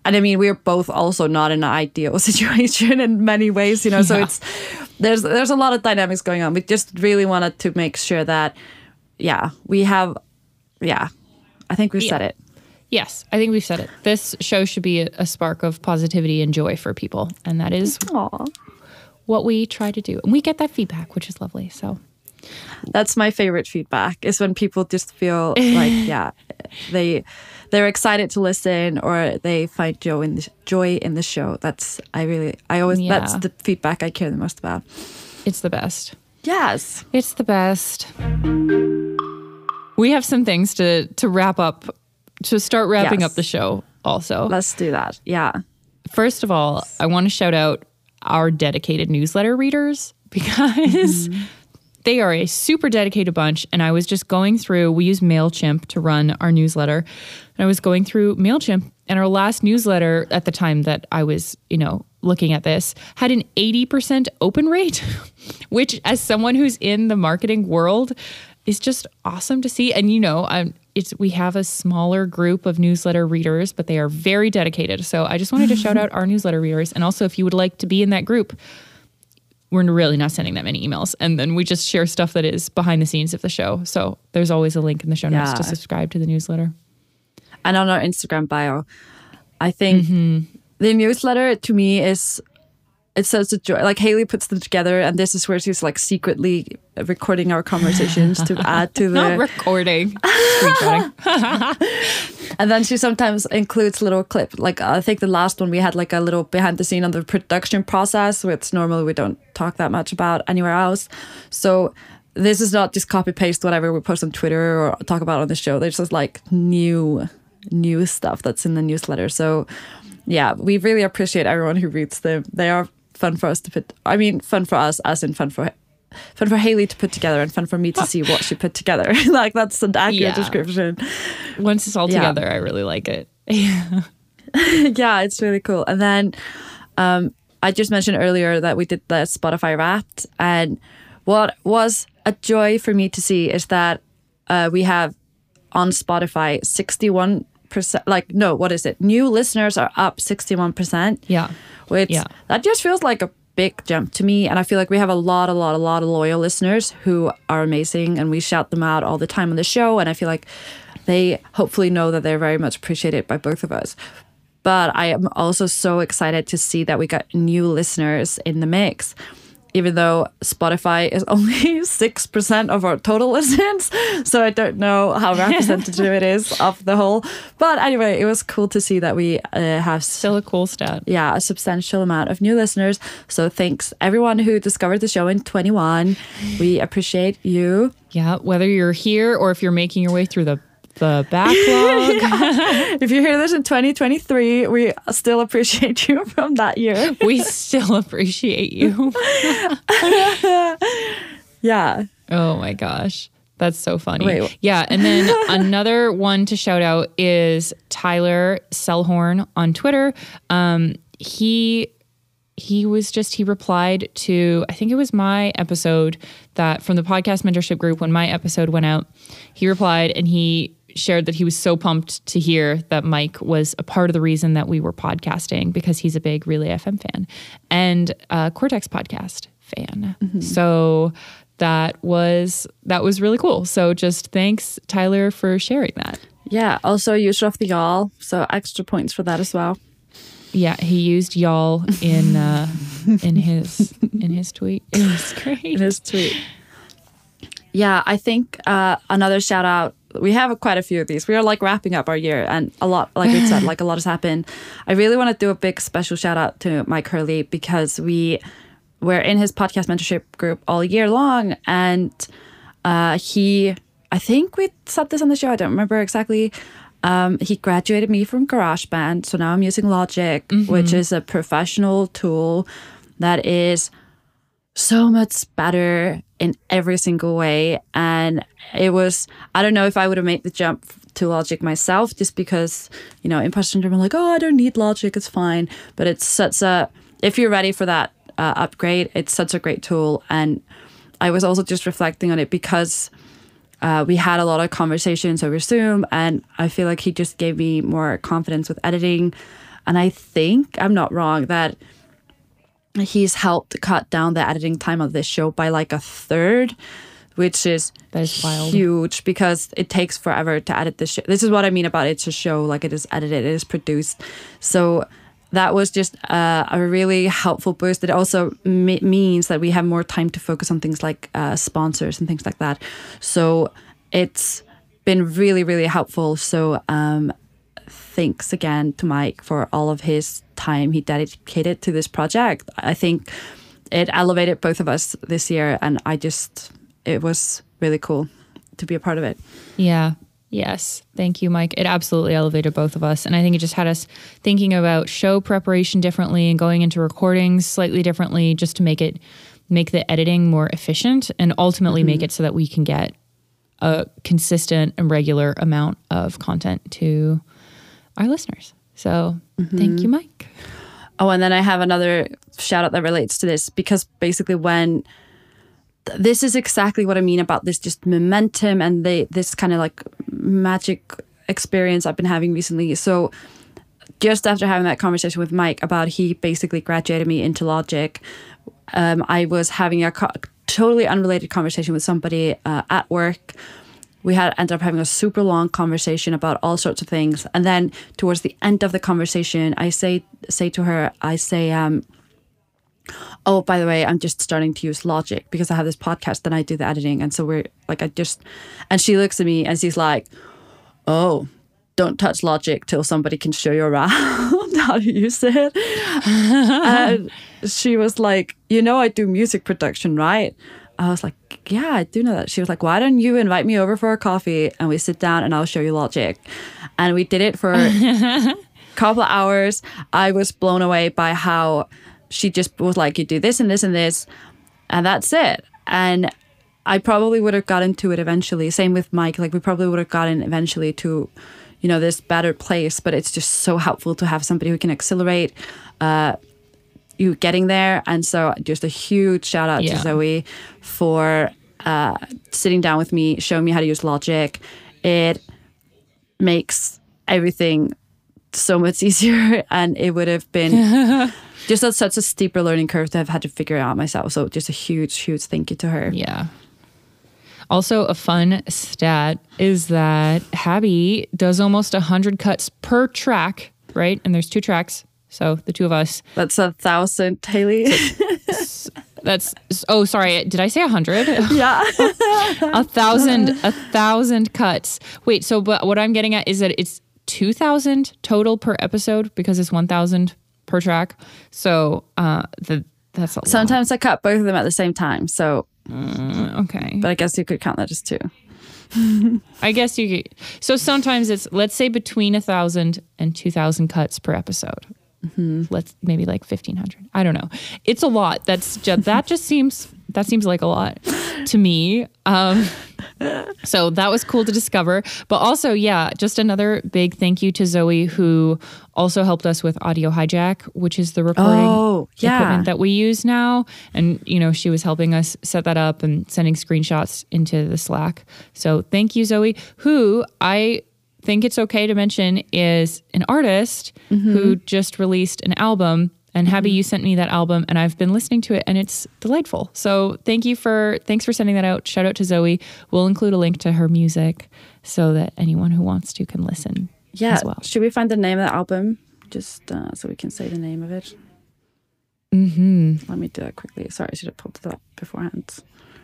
and i mean we're both also not in an ideal situation in many ways you know so it's there's there's a lot of dynamics going on we just really wanted to make sure that yeah we have yeah i think we said Yeah. it Yes, I think we've said it. This show should be a, a spark of positivity and joy for people. And that is Aww. what we try to do. And we get that feedback, which is lovely. So that's my favorite feedback is when people just feel like yeah they they're excited to listen or they find joy in the joy in the show that's i really i always that's the feedback i care the most about it's the best. yes It's the best. We have some things to to wrap up to start wrapping Yes. up the show also. let's do that yeah First of all, I want to shout out our dedicated newsletter readers because mm-hmm. they are a super dedicated bunch. And I was just going through, we use MailChimp to run our newsletter. And I was going through MailChimp and our last newsletter at the time that I was, you know, looking at this, had an 80% open rate, which, as someone who's in the marketing world, is just awesome to see. And you know, I'm, it's we have a smaller group of newsletter readers, but they are very dedicated. So I just wanted to shout out our newsletter readers. And also, if you would like to be in that group, we're really not sending that many emails. And then we just share stuff that is behind the scenes of the show. So there's always a link in the show notes to subscribe to the newsletter. and on our Instagram bio. I think mm-hmm. the newsletter to me is it's such a joy. Like Hailley puts them together, and this is where she's like secretly recording our conversations to add to the Not the. recording. And then she sometimes includes little clip. Like I think the last one we had like a little behind the scene on the production process, which normally we don't talk that much about anywhere else. So this is not just copy paste whatever we post on Twitter or talk about on the show. There's just like new new stuff that's in the newsletter. So yeah, we really appreciate everyone who reads them. They are fun for us to put. I mean, fun for us, as in fun for fun for Hailley to put together, and fun for me to see what she put together. like that's an accurate Yeah. description. Once it's all Yeah. together, I really like it. yeah, it's really cool. And then um, I just mentioned earlier that we did the Spotify Wrapped, and what was a joy for me to see is that uh, we have on Spotify sixty-one percent. Like, no, what is it? New listeners are up sixty-one percent. Yeah. which Yeah. that just feels like a big jump to me. And I feel like we have a lot, a lot, a lot of loyal listeners who are amazing, and we shout them out all the time on the show. And I feel like they hopefully know that they're very much appreciated by both of us. But I am also so excited to see that we got new listeners in the mix. Even though Spotify is only 6% of our total listens. So I don't know how representative it is of the whole. But anyway, it was cool to see that we uh, have Still a cool stat. yeah, a substantial amount of new listeners. So thanks everyone who discovered the show in 21. We appreciate you. Yeah. Whether you're here or if you're making your way through the the backlog. If you hear this in 2023, we still appreciate you from that year. we still appreciate you. Yeah. Oh my gosh. That's so funny. Wait. Yeah. And then another one to shout out is Tyler Selhorn on Twitter. Um, he he was just he replied to I think it was my episode that from the podcast mentorship group when my episode went out. He replied and he shared that he was so pumped to hear that Myke was a part of the reason that we were podcasting because he's a big Relay FM fan and a Cortex podcast fan. So that was that was really cool. So just thanks Tyler for sharing that. Yeah. Also, user of the y'all. So extra points for that as well. Yeah, he used y'all in uh, in his in his tweet. It was great. in his tweet. Yeah, I think uh, another shout out. We have quite a few of these. We are like wrapping up our year, and a lot, like we said, like a lot has happened. I really want to do a big special shout out to Myke Hurley because we were in his podcast mentorship group all year long, and uh, he, I think we said this on the show. I don't remember exactly. Um, he graduated me from GarageBand, so now I'm using Logic, which is a professional tool that is so much better in every single way. And it was, I don't know if I would have made the jump to Logic myself just because, you know, imposter syndrome, I'm like, oh, I don't need Logic, it's fine. But it's such a, if you're ready for that uh, upgrade, it's such a great tool. And I was also just reflecting on it because uh, we had a lot of conversations over Zoom, and I feel like he just gave me more confidence with editing. And I think I'm not wrong that he's helped cut down the editing time of this show by like a third, which is That is wild. huge because it takes forever to edit this show. This is what I mean about it's a show, like it is edited, it is produced. So that was just uh, a really helpful boost. It also me- means that we have more time to focus on things like uh, sponsors and things like that. So it's been really, really helpful. So um, thanks again to Myke for all of his time he dedicated to this project. I think it elevated both of us this year, and I just, it was really cool to be a part of it. Yeah. Yes. Thank you, Myke. It absolutely elevated both of us. And I think it just had us thinking about show preparation differently and going into recordings slightly differently just to make it make the editing more efficient and ultimately make mm-hmm. it so that we can get a consistent and regular amount of content to our listeners. So thank you, Myke. Oh, and then I have another shout out that relates to this because basically when this is exactly what I mean about this just momentum and the this kind of like magic experience I've been having recently. So just after having that conversation with Myke about he basically graduated me into logic, um, I was having a co- totally unrelated conversation with somebody uh, at work. We had ended up having a super long conversation about all sorts of things, and then towards the end of the conversation, I say say to her, I say, um, "Oh, by the way, I'm just starting to use Logic because I have this podcast and I do the editing, and so we're like, I just," and she looks at me and she's like, "Oh." Don't touch Logic till somebody can show you around how to use it. and she was like, You know, I do music production, right? I was like, Yeah, I do know that. She was like, Why don't you invite me over for a coffee and we sit down and I'll show you Logic? And we did it for a couple of hours. I was blown away by how she just was like, You do this and this and this, and that's it. And I probably would have gotten to it eventually. Same with Myke. Like, we probably would have gotten eventually to you know this better place but it's just so helpful to have somebody who can accelerate uh, you getting there and so just a huge shout out Yeah. to zoe for uh, sitting down with me showing me how to use logic it makes everything so much easier and it would have been just a, such a steeper learning curve to have had to figure it out myself so just a huge huge thank you to her Yeah. Also, a fun stat is that Habbi does almost 100 cuts per track, right? And there's two tracks. So the two of us. that's a thousand Hailley That's, oh, sorry. Did I say a 100? yeah a thousand, a thousand cuts. Wait, so but what I'm getting at is that it's 2,000 total per episode because it's 1,000 per track. So uh, the, that's a lot. sometimes i cut both of them at the same time so Okay. but i guess you could count that as two I guess you could. So sometimes it's, let's say between a thousand and two thousand cuts per episode. Let's maybe like 1500. I don't know. It's a lot. That's just, that just seems, that seems like a lot to me. Um, so that was cool to discover. But also, yeah, just another big thank you to Zoe, who also helped us with Audio Hijack, which is the recording Oh, yeah. equipment that we use now. And, you know, she was helping us set that up and sending screenshots into the Slack. So thank you, Zoe, who I think it's okay to mention is an artist who just released an album. And Habbi, you sent me that album and I've been listening to it and it's delightful. So thank you for thanks for sending that out. Shout out to Zoe. We'll include a link to her music so that anyone who wants to can listen Yeah. as well. Should we find the name of the album? Just uh, so we can say the name of it. Mm-hmm. Let me do that quickly. Sorry, I should have pulled it up beforehand.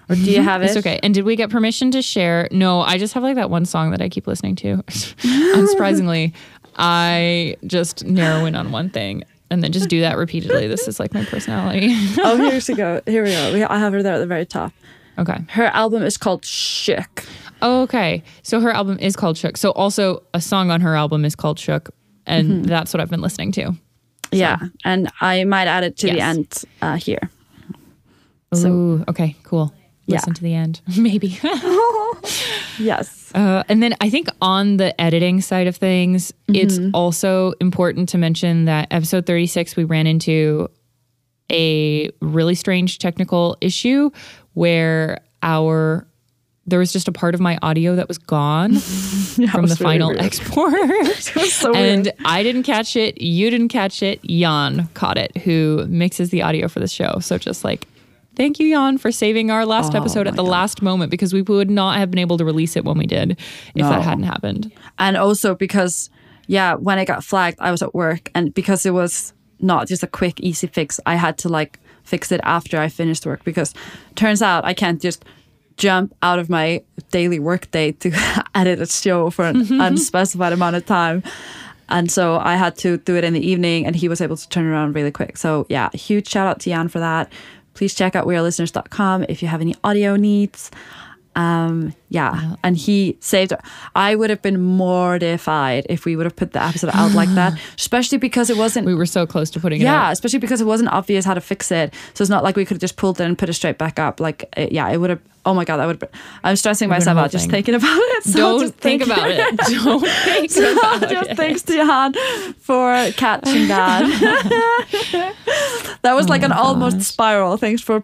Or do you have it? It's okay. And did we get permission to share? No, I just have like that one song that I keep listening to. Unsurprisingly, I just narrow in on one thing and then just do that repeatedly. This is like my personality. oh, here's we go. Here we go. We, I have her there at the very top. okay. Her album is called Shook. Oh, okay. So her album is called Shook. So also a song on her album is called Shook. And that's what I've been listening to. Yeah, and I might add it to the end uh, here. Ooh, okay, cool. Yeah. Listen to the end, maybe. Yes. Uh, and then I think on the editing side of things, it's also important to mention that episode 36, we ran into a really strange technical issue where our there was just a part of my audio that was gone from the was really final weird. export. so and weird. I didn't catch it. You didn't catch it. Jan caught it, who mixes the audio for the show. So just like, thank you, Jan, for saving our last Oh episode at the God. last moment because we would not have been able to release it when we did if No. that hadn't happened. and also because yeah when it got flagged i was at work and because it was not just a quick easy fix i had to like fix it after i finished work because turns out i can't just jump out of my daily work day to edit a show for an unspecified amount of time and so i had to do it in the evening and he was able to turn around really quick so yeah huge shout out to jan for that please check out wearelisteners.com if you have any audio needs Um, yeah, and he saved her. I would have been mortified if we would have put the episode out like that, especially because it wasn't. We were so close to putting it yeah, out. especially because it wasn't obvious how to fix it. So it's not like we could have just pulled it and put it straight back up. Like, it, yeah, it would have. Oh my god, that would. Have been, I'm stressing myself out just thinking about it. So Don't just think about it. Don't think about just it. thanks to Johan for catching that. that was like an almost spiral. Thanks for